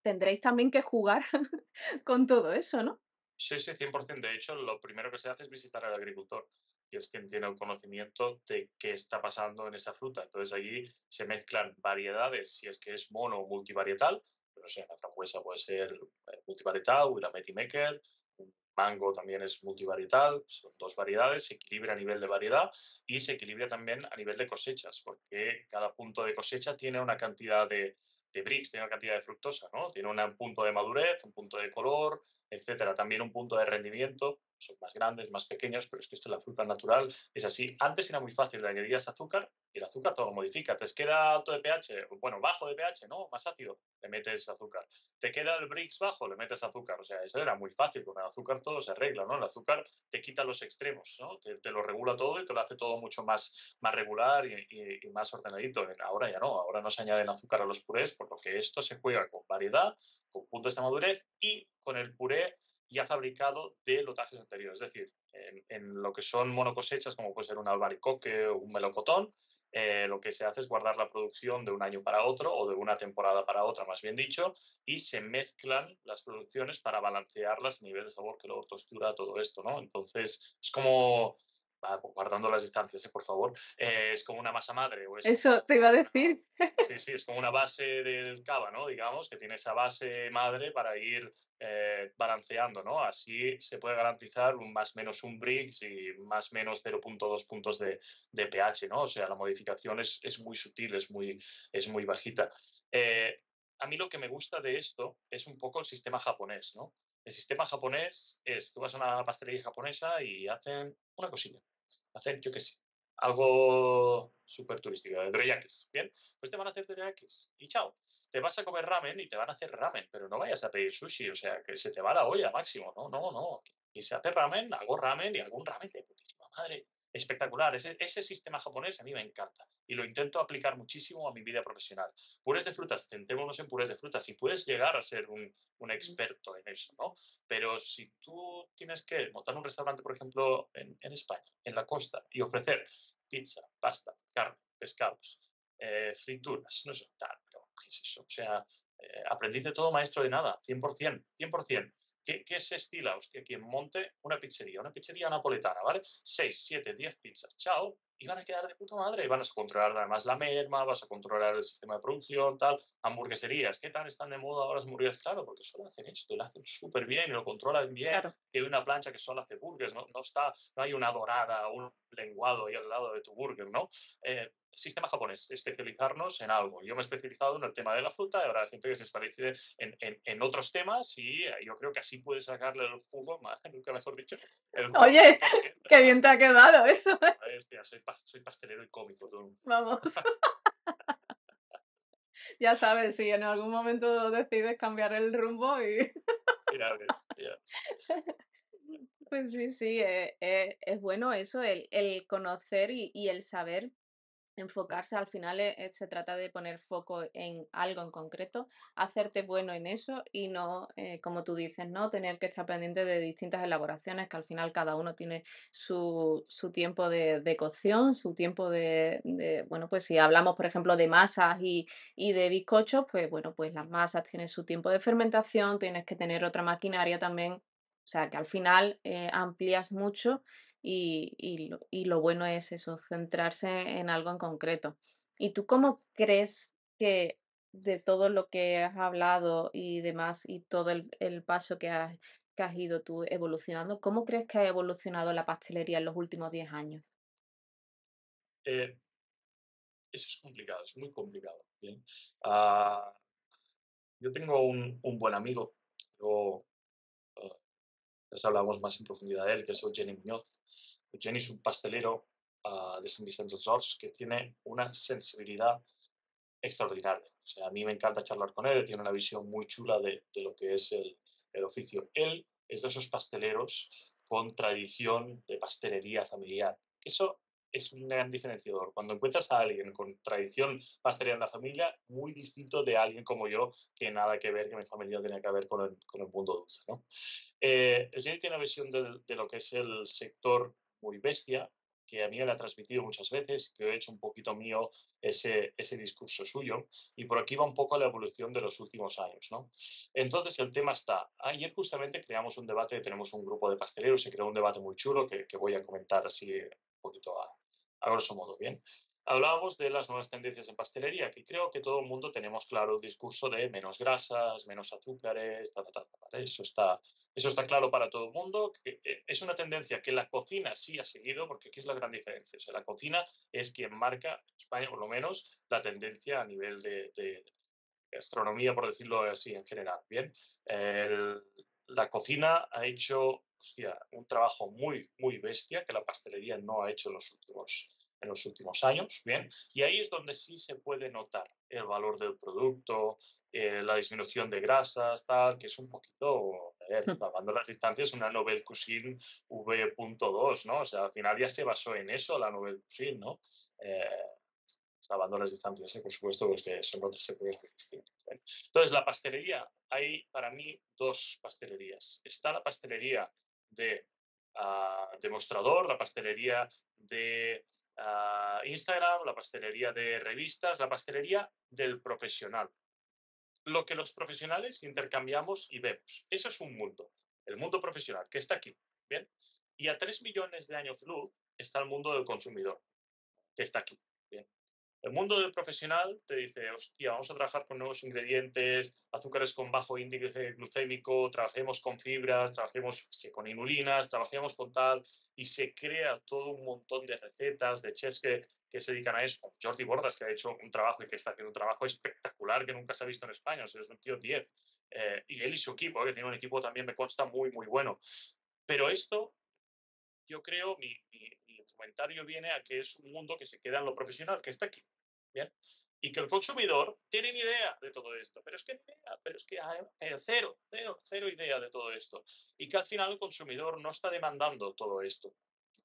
tendréis también que jugar [laughs] con todo eso, ¿no? Sí, sí, 100%. De hecho, lo primero que se hace es visitar al agricultor, que es quien tiene el conocimiento de qué está pasando en esa fruta. Entonces allí se mezclan variedades, si es que es mono o multivarietal, no sé, la frambuesa puede ser eh, multivarietal, o la Maker, un mango también es multivarietal, son dos variedades, se equilibra a nivel de variedad y se equilibra también a nivel de cosechas, porque cada punto de cosecha tiene una cantidad de, de brix, tiene una cantidad de fructosa, ¿no? Tiene un punto de madurez, un punto de color, etcétera. También un punto de rendimiento, son más grandes, más pequeños, pero es que esto es la fruta natural, es así. Antes era muy fácil, le añadías azúcar y el azúcar todo lo modifica. Te queda alto de pH, bueno, bajo de pH, ¿no? Más ácido, le metes azúcar. Te queda el Brix bajo, le metes azúcar. O sea, eso era muy fácil, con el azúcar todo se arregla, ¿no? El azúcar te quita los extremos, ¿no? Te, lo regula todo y te lo hace todo mucho más, más regular y, y, más ordenadito. Ahora ya no, ahora no se añaden azúcar a los purés, por lo que esto se juega con variedad, con puntos de madurez y con el puré ya fabricado de lotajes anteriores. Es decir, en, lo que son monocosechas, como puede ser un albaricoque o un melocotón, eh, lo que se hace es guardar la producción de un año para otro o de una temporada para otra, más bien dicho, y se mezclan las producciones para balancearlas a nivel de sabor, que luego tostura todo esto, ¿no? Entonces, es como guardando las distancias, ¿eh? por favor, eh, es como una masa madre. Eso te iba a decir. Sí, sí, es como una base del cava, ¿no? Digamos, que tiene esa base madre para ir eh, balanceando, ¿no? Así se puede garantizar un más menos un Brix y más menos 0.2 puntos de, de, pH, ¿no? O sea, la modificación es, es muy sutil, es muy, es muy bajita. a mí lo que me gusta de esto es un poco el sistema japonés, ¿no? El sistema japonés es, tú vas a una pastelería japonesa y hacen una cosilla hacer, yo qué sé, algo súper turístico, dorayakis, ¿bien? Pues te van a hacer dorayakis y chao. Te vas a comer ramen y te van a hacer ramen, pero no vayas a pedir sushi, o sea, que se te va la olla máximo, no, no, no. Y se hace ramen, hago ramen y algún ramen de putísima madre espectacular. Ese, ese, sistema japonés a mí me encanta y lo intento aplicar muchísimo a mi vida profesional. Purés de frutas, centrémonos en purés de frutas. Si puedes llegar a ser un, un, experto en eso, ¿no? Pero si tú tienes que montar un restaurante, por ejemplo, en, en España, en la costa, y ofrecer pizza, pasta, carne, pescados, eh, frituras, no sé, tal, pero ¿qué es eso? O sea, eh, aprendí de todo maestro de nada, 100%, 100%. ¿Qué, ¿Qué, se estila? Hostia, quien monte una pizzería, una pizzería napoletana, ¿vale? 6, 7, 10 pizzas, chao, y van a quedar de puta madre, y van a controlar además la merma, vas a controlar el sistema de producción, tal, hamburgueserías, ¿qué tal están de moda ahora las hamburguesas? Claro, porque solo hacen esto, lo hacen súper bien y lo controlan bien, claro. hay una plancha que solo hace burgers, no, no, está, no hay una dorada, un lenguado ahí al lado de tu burger, ¿no? Eh, sistema japonés, especializarnos en algo. Yo me he especializado en el tema de la fruta y habrá gente que se especialice en, en, en, otros temas y eh, yo creo que así puedes sacarle el jugo, [laughs] nunca mejor dicho. Oye, qué bien te ha quedado eso. Hostia, soy, soy, pastelero y cómico. Tú. Vamos. [laughs] ya sabes, si en algún momento decides cambiar el rumbo y... [laughs] [laughs] Pues sí, sí, eh, eh, es bueno eso, el, el conocer y, y, el saber enfocarse al final eh, se trata de poner foco en algo en concreto, hacerte bueno en eso y no, eh, como tú dices, no tener que estar pendiente de distintas elaboraciones, que al final cada uno tiene su, su tiempo de, de, cocción, su tiempo de, de, bueno, pues si hablamos, por ejemplo, de masas y, y de bizcochos, pues bueno, pues las masas tienen su tiempo de fermentación, tienes que tener otra maquinaria también, o sea que al final eh, amplías mucho y, y, lo, y lo bueno es eso, centrarse en algo en concreto. ¿Y tú cómo crees que de todo lo que has hablado y demás y todo el, el paso que has, que has ido tú evolucionando, ¿cómo crees que ha evolucionado la pastelería en los últimos 10 años? Eh, eso es complicado, es muy complicado. Uh, yo tengo un, un, buen amigo, yo, les hablamos más en profundidad de él, que es Eugenio Muñoz. Jenny es un pastelero uh, de San Vicente dels Horts que tiene una sensibilidad extraordinaria. O sea, a mí me encanta charlar con él, tiene una visión muy chula de, de lo que es el, el, oficio. Él es de esos pasteleros con tradición de pastelería familiar. Eso es un gran diferenciador. Cuando encuentras a alguien con tradición pastelera en la familia, muy distinto de alguien como yo, que nada que ver, que mi familia tenía que ver con el, con el mundo dulce. ¿no? Eh, tiene una visión de, de, lo que es el sector muy bestia, que a mí me ha transmitido muchas veces, que he hecho un poquito mío ese, ese discurso suyo, y por aquí va un poco la evolución de los últimos años. ¿no? Entonces, el tema está, ayer justamente creamos un debate, tenemos un grupo de pasteleros, se creó un debate muy chulo que, que voy a comentar así un poquito a, a grosso modo, ¿bien? Hablábamos de las nuevas tendencias en pastelería, que creo que todo el mundo tenemos claro el discurso de menos grasas, menos azúcares, ta, ta, ta, Eso, está, eso está claro para todo el mundo. Eh, es una tendencia que la cocina sí ha seguido, porque aquí es la gran diferencia. O sea, la cocina es quien marca, España por lo menos, la tendencia a nivel de, gastronomía, por decirlo así, en general. Bien, la cocina ha hecho hostia, un trabajo muy, muy bestia que la pastelería no ha hecho en los últimos, en los últimos años, ¿bien? Y ahí es donde sí se puede notar el valor del producto, eh, la disminución de grasas, tal, que es un poquito, lavando las distancias, una Novel Cuisine V.2, ¿no? O sea, al final ya se basó en eso la Novel Cuisine, ¿no? Eh, salvando las distancias, ¿eh? por supuesto, pues que son otras épocas distintas. ¿eh? Entonces, la pastelería, hay para mí dos pastelerías. Está la pastelería de uh, demostrador, la pastelería de uh, Instagram, la pastelería de revistas, la pastelería del profesional. Lo que los profesionales intercambiamos y vemos. Eso es un mundo, el mundo profesional, que está aquí. ¿bien? Y a tres millones de años luz está el mundo del consumidor, que está aquí. El mundo del profesional te dice, hostia, vamos a trabajar con nuevos ingredientes, azúcares con bajo índice glucémico, trabajemos con fibras, trabajemos con inulinas, trabajemos con tal, y se crea todo un montón de recetas de chefs que, que se dedican a eso, Jordi Bordas, que ha hecho un trabajo y que está haciendo un trabajo espectacular que nunca se ha visto en España, o sea, es un tío 10. Eh, y él y su equipo, que tiene un equipo también me consta muy, muy bueno. Pero esto, yo creo, mi comentario viene a que es un mundo que se queda en lo profesional, que está aquí. ¿bien? Y que el consumidor tiene ni idea de todo esto, pero es que idea, pero es que pero cero, cero, cero idea de todo esto. Y que al final el consumidor no está demandando todo esto.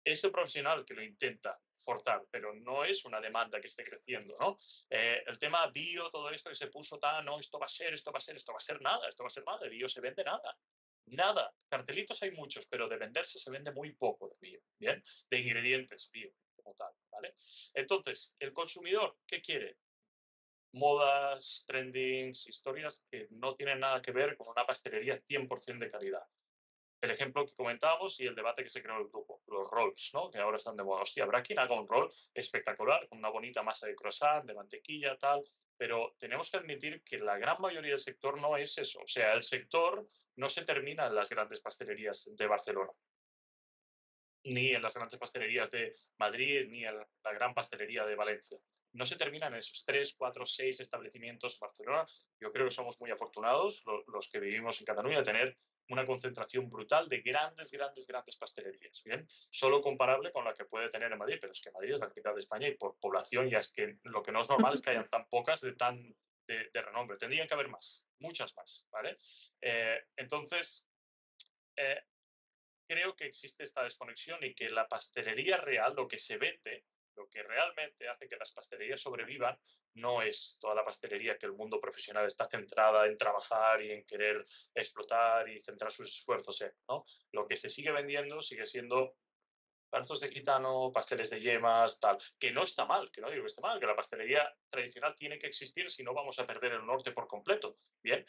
Es el profesional que lo intenta forzar, pero no es una demanda que esté creciendo, ¿no? Eh, el tema bio, todo esto que se puso tan, no, esto va a ser, esto va a ser, esto va a ser nada, esto va a ser nada, bio se vende nada. Nada. Cartelitos hay muchos, pero de venderse se vende muy poco de bio, ¿bien? De ingredientes bio como tal, ¿vale? Entonces, el consumidor, ¿qué quiere? Modas, trendings, historias que no tienen nada que ver con una pastelería 100% de calidad. El ejemplo que comentábamos y el debate que se creó en el grupo, los rolls, ¿no? Que ahora están de moda. Hostia, habrá quien haga un roll espectacular, con una bonita masa de croissant, de mantequilla, tal, pero tenemos que admitir que la gran mayoría del sector no es eso. O sea, el sector no se termina en las grandes pastelerías de Barcelona ni en las grandes pastelerías de Madrid, ni en la gran pastelería de Valencia. No se terminan en esos tres, cuatro, seis establecimientos en Barcelona. Yo creo que somos muy afortunados los, que vivimos en Cataluña de tener una concentración brutal de grandes, grandes, grandes pastelerías, ¿bien? Solo comparable con la que puede tener en Madrid, pero es que Madrid es la capital de España y por población ya es que lo que no es normal es que hayan [laughs] tan pocas de tan de, de renombre. Tendrían que haber más, muchas más, ¿vale? Eh, entonces, eh, creo que existe esta desconexión y que la pastelería real, lo que se vende, lo que realmente hace que las pastelerías sobrevivan, no es toda la pastelería que el mundo profesional está centrada en trabajar y en querer explotar y centrar sus esfuerzos en. ¿no? Lo que se sigue vendiendo sigue siendo barzos de gitano, pasteles de yemas, tal, que no está mal, que no digo que está mal, que la pastelería tradicional tiene que existir si no vamos a perder el norte por completo. Bien,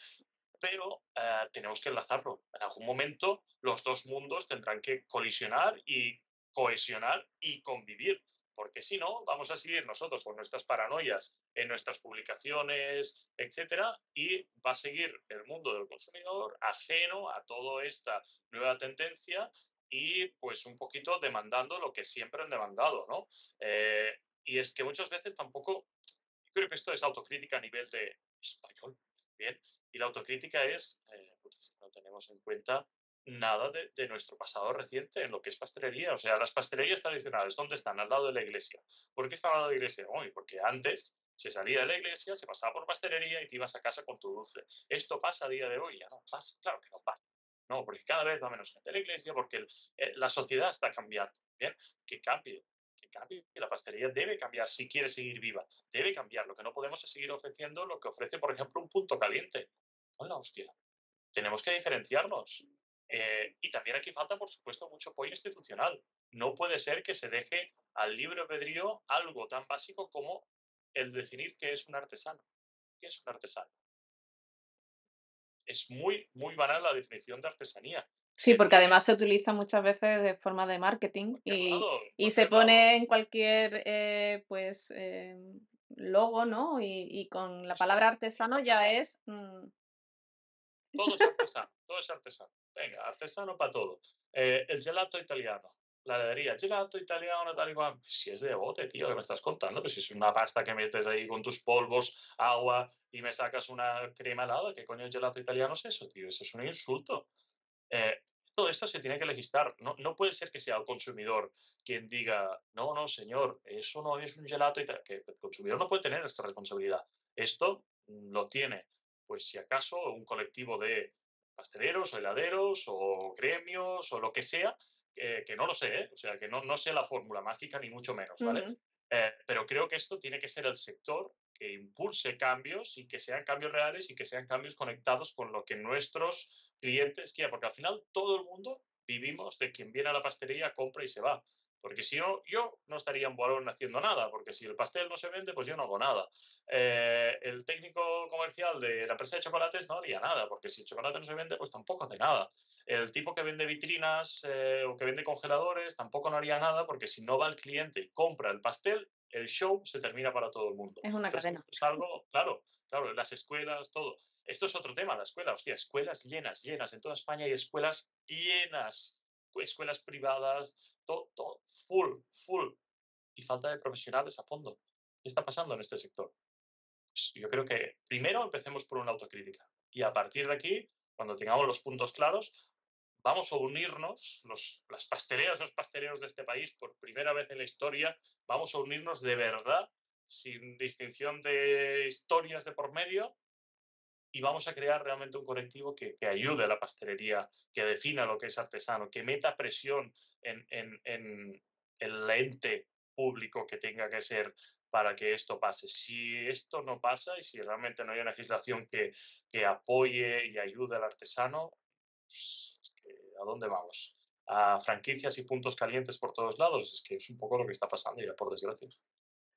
pero eh, tenemos que enlazarlo. En algún momento los dos mundos tendrán que colisionar y cohesionar y convivir, porque si no, vamos a seguir nosotros con nuestras paranoias en nuestras publicaciones, etcétera, y va a seguir el mundo del consumidor ajeno a toda esta nueva tendencia y pues un poquito demandando lo que siempre han demandado, ¿no? Eh, y es que muchas veces tampoco, creo que esto es autocrítica a nivel de español, bien, y la autocrítica es, eh, no tenemos en cuenta nada de, de, nuestro pasado reciente en lo que es pastelería. O sea, las pastelerías tradicionales, ¿dónde están? Al lado de la iglesia. ¿Por qué están al lado de la iglesia? Uy, porque antes se salía de la iglesia, se pasaba por pastelería y te ibas a casa con tu dulce. ¿Esto pasa a día de hoy? Ya no pasa. Claro que no pasa. No, porque cada vez va menos gente a la iglesia, porque eh, la sociedad está cambiando. ¿bien? Que cambie, que cambie. La pastelería debe cambiar si quiere seguir viva. Debe cambiar. Lo que no podemos es seguir ofreciendo lo que ofrece, por ejemplo, un punto caliente. Hola, hostia. Tenemos que diferenciarnos. Eh, y también aquí falta, por supuesto, mucho apoyo institucional. No puede ser que se deje al libre albedrío algo tan básico como el definir qué es un artesano. ¿Qué es un artesano? Es muy, muy banal la definición de artesanía. Sí, porque además se utiliza muchas veces de forma de marketing y, se pone en cualquier eh, pues eh, logo, ¿no? Y, con la palabra artesano ya es... Mm, todo es artesano, todo es artesano. Venga, artesano para todo. Eh, el gelato italiano, la heladería, gelato italiano, tal y cual. Si es de bote, tío, que me estás contando, pues si es una pasta que metes ahí con tus polvos, agua y me sacas una crema helada, ¿qué coño el gelato italiano es eso, tío? Eso es un insulto. Eh, todo esto se tiene que legislar. No, no, puede ser que sea el consumidor quien diga, no, no, señor, eso no es un gelato. Y que el consumidor no puede tener esta responsabilidad. Esto lo tiene, pues si acaso, un colectivo de pasteleros o heladeros o gremios o lo que sea, que no lo sé, ¿eh? o sea, que no, no sé la fórmula mágica ni mucho menos, ¿vale? Eh, pero creo que esto tiene que ser el sector que impulse cambios y que sean cambios reales y que sean cambios conectados con lo que nuestros clientes quieran, porque al final todo el mundo vivimos de quien viene a la pastelería, compra y se va. Porque si no, yo no estaría en Boalón haciendo nada, porque si el pastel no se vende, pues yo no hago nada. Eh, el técnico comercial de la empresa de chocolates no haría nada, porque si el chocolate no se vende, pues tampoco hace nada. El tipo que vende vitrinas eh, o que vende congeladores tampoco no haría nada, porque si no va el cliente y compra el pastel, el show se termina para todo el mundo. Es una cadena. es algo, claro, claro, las escuelas, todo. Esto es otro tema, la escuela, hostia, escuelas llenas, llenas. En toda España hay escuelas llenas, escuelas privadas, todo, full, full. Y falta de profesionales a fondo. ¿Qué está pasando en este sector? Pues yo creo que primero empecemos por una autocrítica. Y a partir de aquí, cuando tengamos los puntos claros, vamos a unirnos, los, las pasteleras, los pasteleros de este país, por primera vez en la historia, vamos a unirnos de verdad, sin distinción de historias de por medio, y vamos a crear realmente un colectivo que, ayude a la pastelería, que defina lo que es artesano, que meta presión en, en, el ente público que tenga que ser para que esto pase. Si esto no pasa y si realmente no hay una legislación que, que apoye y ayude al artesano, pues, ¿a dónde vamos? ¿A franquicias y puntos calientes por todos lados? Es que es un poco lo que está pasando ya, por desgracia.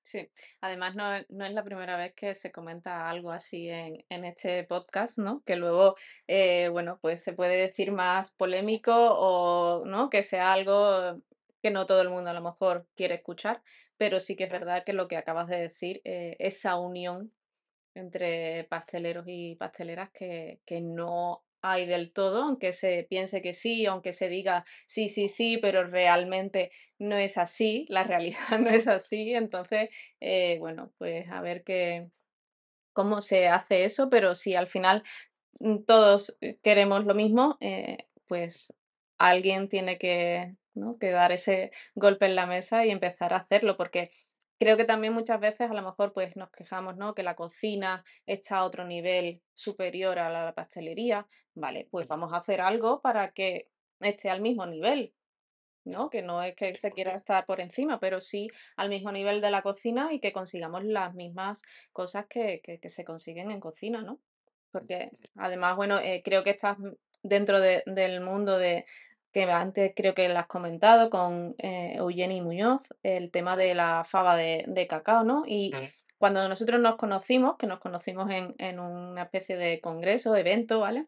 Sí, además no, no, es la primera vez que se comenta algo así en, en este podcast, ¿no? Que luego, eh, bueno, pues se puede decir más polémico o, ¿no? Que sea algo que no todo el mundo a lo mejor quiere escuchar, pero sí que es verdad que lo que acabas de decir, eh, esa unión entre pasteleros y pasteleras que, que no hay del todo, aunque se piense que sí, aunque se diga sí, sí, sí, pero realmente no es así, la [laughs] realidad no es así, entonces, eh, bueno, pues a ver qué, cómo se hace eso, pero si al final todos queremos lo mismo, eh, pues alguien tiene que, ¿no? que dar ese golpe en la mesa y empezar a hacerlo, porque Creo que también muchas veces a lo mejor pues nos quejamos, ¿no? Que la cocina está a otro nivel superior a la pastelería. Vale, pues vamos a hacer algo para que esté al mismo nivel, ¿no? Que no es que se quiera estar por encima, pero sí al mismo nivel de la cocina y que consigamos las mismas cosas que, que, se consiguen en cocina, ¿no? Porque además, bueno, eh, creo que estás dentro del mundo de, que antes creo que lo has comentado con eh, Eugenie Muñoz, el tema de la fava de, cacao, ¿no? Y mm. cuando nosotros nos conocimos, que nos conocimos en, una especie de congreso, evento, ¿vale?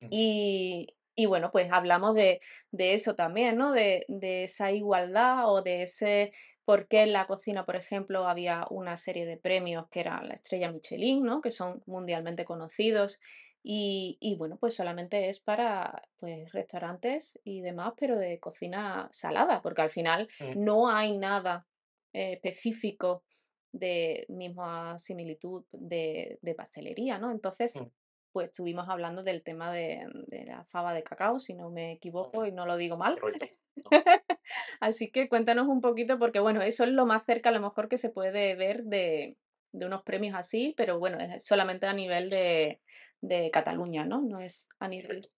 Mm. Y, bueno, pues hablamos de, eso también, ¿no? De, de, esa igualdad o de ese por qué en la cocina, por ejemplo, había una serie de premios que era la estrella Michelin, ¿no? Que son mundialmente conocidos y, bueno, pues solamente es para pues, restaurantes y demás, pero de cocina salada, porque al final mm. no hay nada eh, específico de misma similitud de, pastelería, ¿no? Entonces, mm. pues estuvimos hablando del tema de, la fava de cacao, si no me equivoco y no lo digo mal. [laughs] Así que cuéntanos un poquito, porque bueno, eso es lo más cerca a lo mejor que se puede ver de, de unos premios así, pero bueno, es solamente a nivel de, de Cataluña, ¿no? No es a nivel...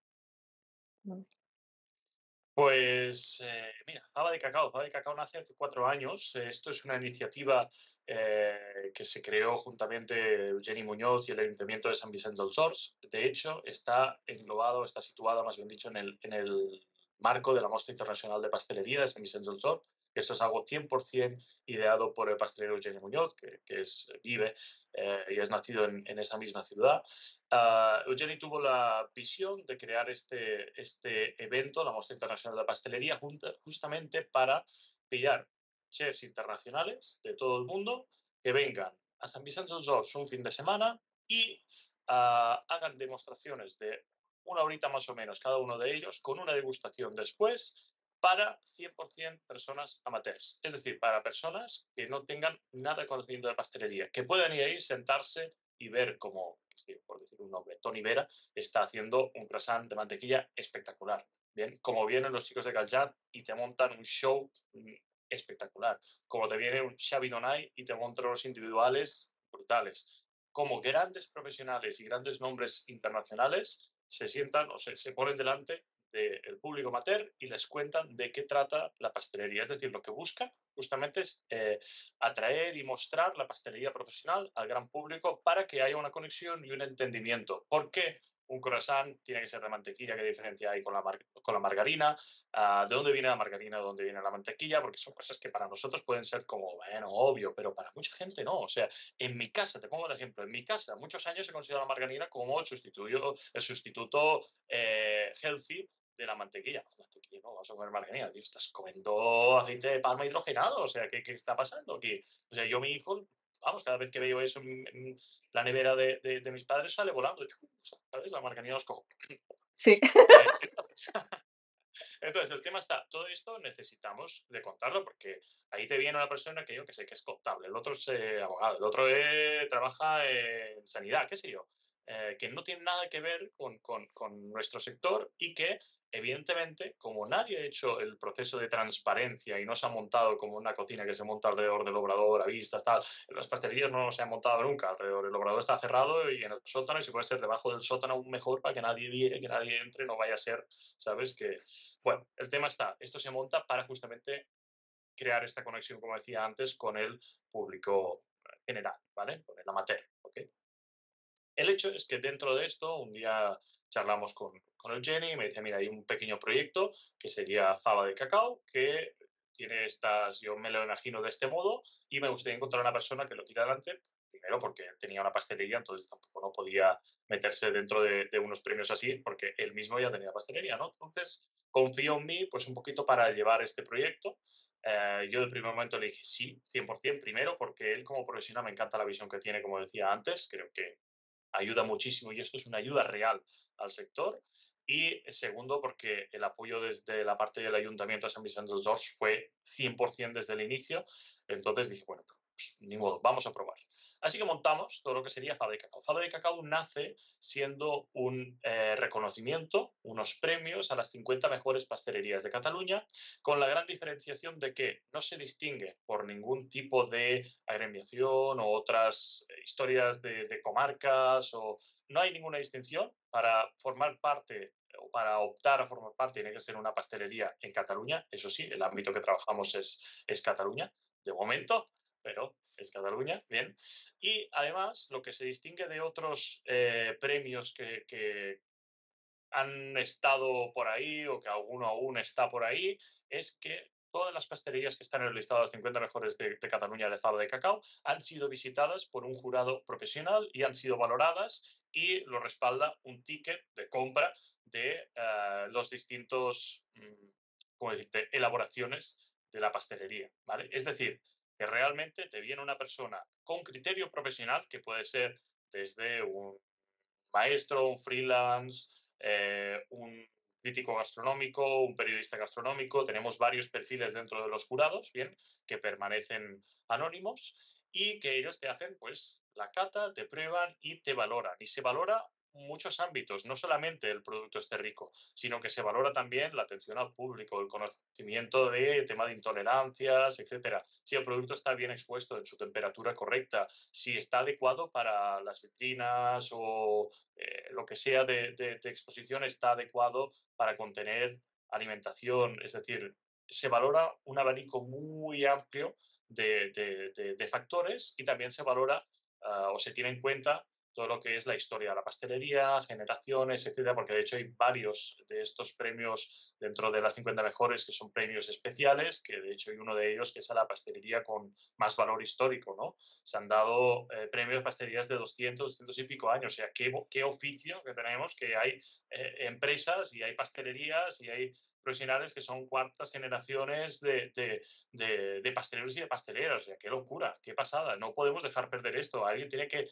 Pues eh, mira, Faba de Cacao. Faba de Cacao nace hace cuatro años. Esto es una iniciativa eh, que se creó juntamente Eugeni Muñoz y el Ayuntamiento de San Vicente del Sors. De hecho, está englobado, está situada, más bien dicho, en el, en el marco de la Mostra Internacional de Pastelería de San Vicente del Sors, esto es algo 100% ideado por el pastelero Eugenio Muñoz, que, es, vive eh, y es nacido en, esa misma ciudad. Uh, Eugenio tuvo la visión de crear este, este evento, la Mostra Internacional de Pastelería, justamente para pillar chefs internacionales de todo el mundo que vengan a San Vicente del Sors un fin de semana y ah, hagan demostraciones de una horita más o menos cada uno de ellos, con una degustación después, para 100% personas amateurs, es decir, para personas que no tengan nada de conocimiento de pastelería, que puedan ir ahí, sentarse y ver cómo, por decir un nombre, Tony Vera está haciendo un croissant de mantequilla espectacular. Bien, como vienen los chicos de Gallat y te montan un show mm, espectacular, como te viene un Xavi Donay y te montan los individuales brutales, como grandes profesionales y grandes nombres internacionales se sientan o se, se ponen delante del público amateur y les cuentan de qué trata la pastelería. Es decir, lo que buscan justamente es eh, atraer y mostrar la pastelería profesional al gran público para que haya una conexión y un entendimiento. ¿Por qué? un croissant tiene que ser de mantequilla, ¿qué diferencia hay con la, con la margarina? Ah, ¿De dónde viene la margarina? ¿De dónde viene la mantequilla? Porque son cosas que para nosotros pueden ser como, bueno, obvio, pero para mucha gente no. O sea, en mi casa, te pongo un ejemplo, en mi casa muchos años he considerado la margarina como el sustituto, el sustituto eh, healthy de la mantequilla. Mantequilla, no, vamos a comer margarina, tío, estás comiendo aceite de palma hidrogenado, o sea, ¿qué, qué está pasando aquí? O sea, yo, mi hijo, vamos, cada vez que veo eso en, la nevera de, de, mis padres sale volando, ¿sabes? La margarina los cojo. Sí. [laughs] Entonces, el tema está, todo esto necesitamos de contarlo porque ahí te viene una persona que yo que sé que es contable, el otro es eh, abogado, el otro eh, trabaja en sanidad, qué sé yo, eh, que no tiene nada que ver con, con, con, nuestro sector y que evidentemente, como nadie ha hecho el proceso de transparencia y no se ha montado como una cocina que se monta alrededor del obrador, a vistas, tal, en las pastelerías no se ha montado nunca alrededor. El obrador está cerrado y en el sótano, y se puede ser debajo del sótano aún mejor para que nadie viere, que nadie entre, no vaya a ser, ¿sabes? Que, bueno, el tema está, esto se monta para justamente crear esta conexión, como decía antes, con el público general, ¿vale? Con el amateur. El hecho es que dentro de esto, un día charlamos con, con Eugenie y me dice, mira, hay un pequeño proyecto que sería Fava de Cacao, que tiene estas, yo me lo imagino de este modo y me gustaría encontrar una persona que lo tire adelante, primero porque tenía una pastelería, entonces tampoco no podía meterse dentro de, unos premios así, porque él mismo ya tenía pastelería, ¿no? Entonces confío en mí, pues un poquito para llevar este proyecto. Eh, yo de primer momento le dije sí, 100%, primero porque él como profesional me encanta la visión que tiene, como decía antes, creo que ayuda muchísimo y esto es una ayuda real al sector. Y segundo, porque el apoyo desde la parte del Ayuntamiento de San Vicente de Dors fue 100% desde el inicio. Entonces dije, bueno, pues, ni modo, vamos a probar. Así que montamos todo lo que sería Fado de Cacao. Fado de Cacao nace siendo un eh, reconocimiento, unos premios a las 50 mejores pastelerías de Cataluña, con la gran diferenciación de que no se distingue por ningún tipo de agremiación o otras eh, historias de, de comarcas, o no hay ninguna distinción para formar parte o para optar a formar parte tiene que ser una pastelería en Cataluña. Eso sí, el ámbito que trabajamos es, es Cataluña, de momento, pero es Cataluña, bien. Y además, lo que se distingue de otros eh, premios que, han estado por ahí o que alguno aún está por ahí, es que todas las pastelerías que están en el listado de las 50 mejores de, Cataluña de Fado de Cacao han sido visitadas por un jurado profesional y han sido valoradas y lo respalda un ticket de compra de eh, los distintos, mm, ¿cómo decirte?, elaboraciones de la pastelería, ¿vale? Es decir, que realmente te viene una persona con criterio profesional, que puede ser desde un maestro, un freelance, eh, un crítico gastronómico, un periodista gastronómico, tenemos varios perfiles dentro de los jurados, bien, que permanecen anónimos y que ellos te hacen, pues, la cata, te prueban y te valoran. Y se valora muchos ámbitos, no solamente el producto esté rico, sino que se valora también la atención al público, el conocimiento de tema de intolerancias, etcétera. Si el producto está bien expuesto en su temperatura correcta, si está adecuado para las vitrinas o eh, lo que sea de, exposición está adecuado para contener alimentación, es decir, se valora un abanico muy amplio de, factores y también se valora ah, o se tiene en cuenta todo lo que es la historia de la pastelería, generaciones, etcétera, porque de hecho hay varios de estos premios dentro de las 50 mejores que son premios especiales, que de hecho hay uno de ellos que es a la pastelería con más valor histórico, ¿no? Se han dado eh, premios pastelerías de 200, 200 y pico años, o sea, qué, qué oficio que tenemos, que hay eh, empresas y hay pastelerías y hay profesionales que son cuartas generaciones de, de, pasteleros y de pasteleras. O sea, qué locura, qué pasada. No podemos dejar perder esto. Alguien tiene que,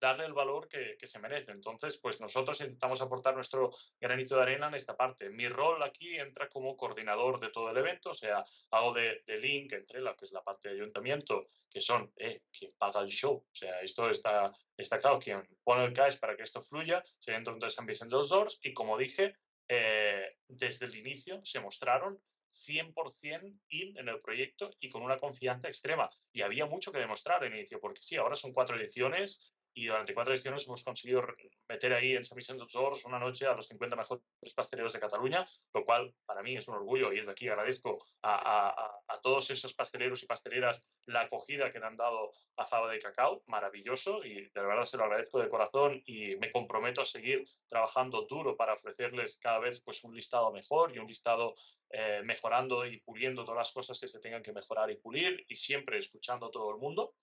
darle el valor que, se merece. Entonces, pues nosotros intentamos aportar nuestro granito de arena en esta parte. Mi rol aquí entra como coordinador de todo el evento, o sea, hago de, link entre la que es la parte de ayuntamiento, que son eh, quien paga el show. O sea, esto está, está claro, quien pone el CAES para que esto fluya, se entonces San Vicente de los Dors, y como dije, eh, desde el inicio se mostraron 100% in en el proyecto y con una confianza extrema. Y había mucho que demostrar en inicio, porque sí, ahora son cuatro ediciones y durante cuatro ediciones hemos conseguido meter ahí en San Vicente dels una noche a los 50 mejores pasteleros de Cataluña, lo cual para mí es un orgullo y desde aquí agradezco a, a, todos esos pasteleros y pasteleras la acogida que le han dado a Faba de Cacao, maravilloso y de verdad se lo agradezco de corazón y me comprometo a seguir trabajando duro para ofrecerles cada vez pues un listado mejor y un listado eh, mejorando y puliendo todas las cosas que se tengan que mejorar y pulir y siempre escuchando a todo el mundo.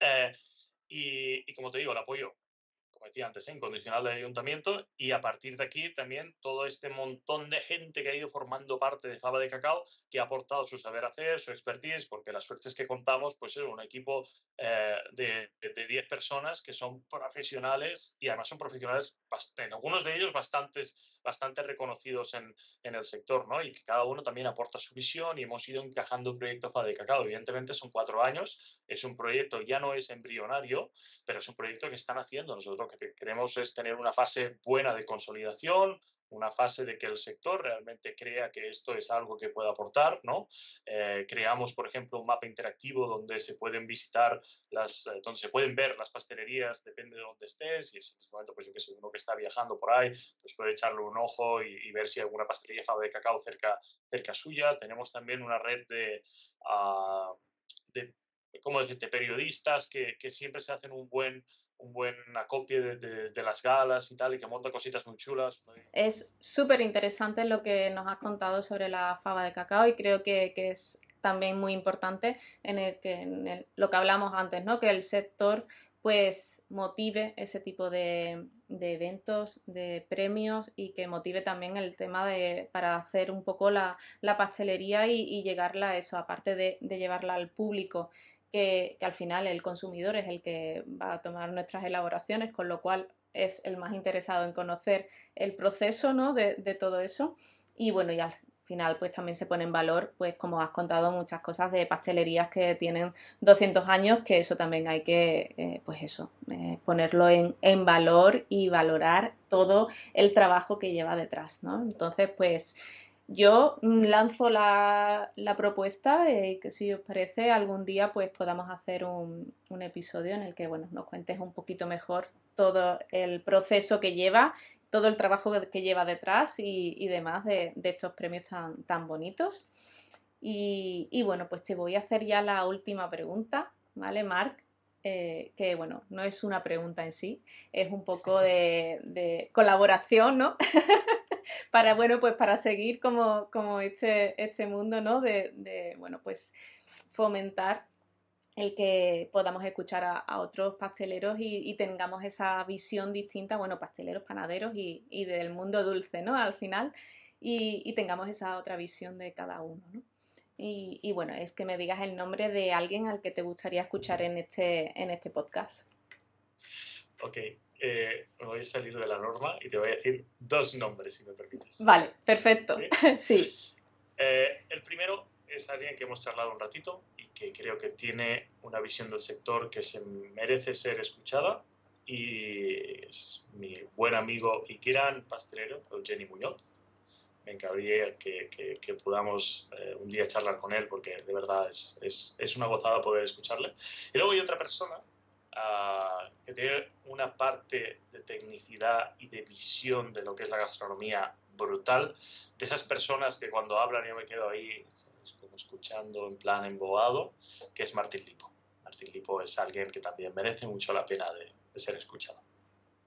Eh, y, como te digo, el apoyo, como decía antes, ¿eh? incondicional del ayuntamiento y a partir de aquí también todo este montón de gente que ha ido formando parte de Faba de Cacao, que ha aportado su saber hacer, su expertise, porque la suerte es que contamos pues, es un equipo eh, de 10 personas que son profesionales y además son profesionales, en algunos de ellos bastantes, bastante reconocidos en, en, el sector, ¿no? Y que cada uno también aporta su visión y hemos ido encajando un proyecto Faba de Cacao. Evidentemente son cuatro años, es un proyecto, ya no es embrionario, pero es un proyecto que están haciendo. Nosotros lo que queremos es tener una fase buena de consolidación, una fase de que el sector realmente crea que esto es algo que puede aportar, ¿no? Eh, creamos, por ejemplo, un mapa interactivo donde se pueden visitar las, eh, donde se pueden ver las pastelerías, depende de dónde estés, y en este momento, pues yo que sé, uno que está viajando por ahí, pues puede echarle un ojo y, ver si hay alguna pastelería de cacao cerca, cerca suya. Tenemos también una red de, uh, de ¿cómo decirte?, periodistas que siempre se hacen un buen un buen acopio de, de, las galas y tal, y que monta cositas muy chulas. Es súper interesante lo que nos has contado sobre la fava de cacao y creo que, que es también muy importante en, el que, en lo que hablamos antes, ¿no? que el sector pues motive ese tipo de, de, eventos, de premios y que motive también el tema de para hacer un poco la, la pastelería y, y, llegarla a eso, aparte de llevarla al público que, al final el consumidor es el que va a tomar nuestras elaboraciones, con lo cual es el más interesado en conocer el proceso ¿no? de, todo eso. Y bueno, y al final pues también se pone en valor, pues como has contado, muchas cosas de pastelerías que tienen 200 años, que eso también hay que, eh, pues eso, eh, ponerlo en, en, valor y valorar todo el trabajo que lleva detrás, ¿no? Entonces, pues yo mm, lanzo la, propuesta y que si os parece algún día pues podamos hacer un, episodio en el que bueno, nos cuentes un poquito mejor todo el proceso que lleva, todo el trabajo que lleva detrás y, demás de, estos premios tan, tan bonitos. Y, bueno, pues te voy a hacer ya la última pregunta, ¿vale, Marc? Eh, que bueno, no es una pregunta en sí, es un poco de, de colaboración, ¿no? [laughs] [laughs] para, bueno, pues para seguir como, como este, este mundo, ¿no? De, bueno, pues fomentar el que podamos escuchar a, otros pasteleros y, tengamos esa visión distinta, bueno, pasteleros, panaderos y, del mundo dulce, ¿no? Al final, y, tengamos esa otra visión de cada uno, ¿no? Y, bueno, es que me digas el nombre de alguien al que te gustaría escuchar en este, en este podcast. Ok, eh, me voy a salir de la norma y te voy a decir dos nombres, si me permites. Vale, perfecto. [laughs] Sí. Eh, el primero es alguien que hemos charlado un ratito y que creo que tiene una visión del sector que se merece ser escuchada y es mi buen amigo y gran pastelero, Eugeni Muñoz. Me encantaría que, que, podamos eh, un día charlar con él porque de verdad es, es, es una gozada poder escucharle. Y luego hay otra persona que tiene una parte de tecnicidad y de visión de lo que es la gastronomía brutal. De esas personas que cuando hablan yo me quedo ahí como escuchando en plan embobado, que es Martín Lipo. Martín Lipo es alguien que también merece mucho la pena de, ser escuchado.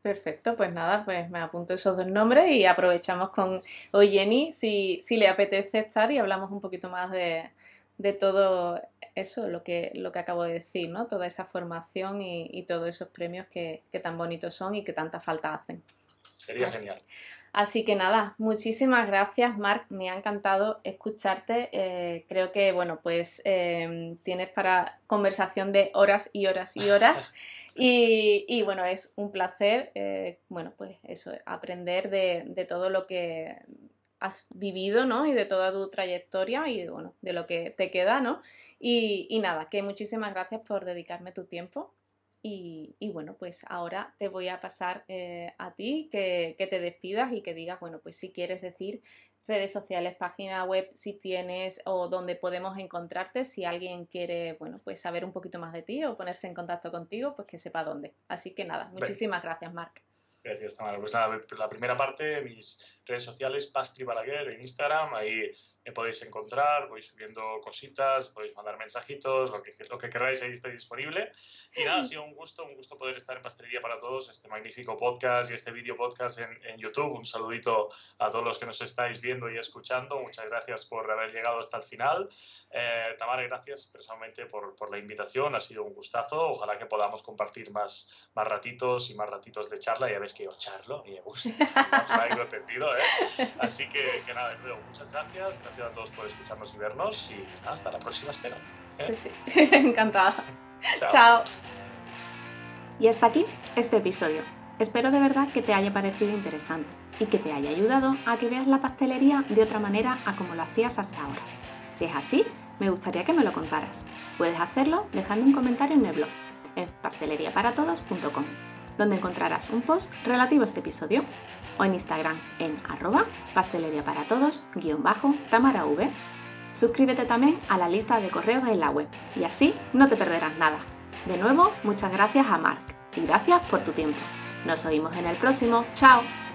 Perfecto, pues nada, pues me apunto esos dos nombres y aprovechamos con hoy Jenny si, si le apetece estar y hablamos un poquito más de, de todo eso, lo que, lo que acabo de decir, ¿no? Toda esa formación y, todos esos premios que, tan bonitos son y que tanta falta hacen. Sería genial. Así que nada, muchísimas gracias, Marc. Me ha encantado escucharte. Eh, creo que, bueno, pues em, tienes para conversación de horas y horas y horas. [laughs] Y, bueno, es un placer, eh, bueno, pues eso, aprender de, de, todo lo que has vivido, ¿no? Y de toda tu trayectoria y, bueno, de lo que te queda, ¿no? Y, nada, que muchísimas gracias por dedicarme tu tiempo. Y, bueno, pues ahora te voy a pasar eh, a ti que, te despidas y que digas, bueno, pues si quieres decir redes sociales, página web, si tienes o donde podemos encontrarte, si alguien quiere, bueno, pues saber un poquito más de ti o ponerse en contacto contigo, pues que sepa dónde. Así que nada, muchísimas gracias, Marc. Gracias, Tamara. Pues nada, la primera parte, mis redes sociales, Pastri Balaguer en Instagram, ahí me podéis encontrar, voy subiendo cositas, podéis mandar mensajitos, lo que, lo que queráis, ahí estoy disponible. Y nada, ha sido un gusto, un gusto poder estar en Pastelería para Todos, este magnífico podcast y este vídeo podcast en, en, YouTube. Un saludito a todos los que nos estáis viendo y escuchando. Muchas gracias por haber llegado hasta el final. Eh, Tamara, gracias personalmente por, por, la invitación, ha sido un gustazo. Ojalá que podamos compartir más, más ratitos y más ratitos de charla. Ya ves que yo charlo y me gusta, no [laughs] entendido, ¿eh? Así que, que nada, de nuevo, muchas gracias. Gracias a todos por escucharnos y vernos y hasta la próxima, espero. ¿eh? Pues sí, [laughs] encantada. Chao. Y hasta aquí este episodio. Espero de verdad que te haya parecido interesante y que te haya ayudado a que veas la pastelería de otra manera a como lo hacías hasta ahora. Si es así, me gustaría que me lo contaras. Puedes hacerlo dejando un comentario en el blog, en pasteleriaparatodos.com, donde encontrarás un post relativo a este episodio o en Instagram en arroba pastelería para todos tamara v. Suscríbete también a la lista de correos en la web y así no te perderás nada. De nuevo, muchas gracias a Mark y gracias por tu tiempo. Nos oímos en el próximo. ¡Chao!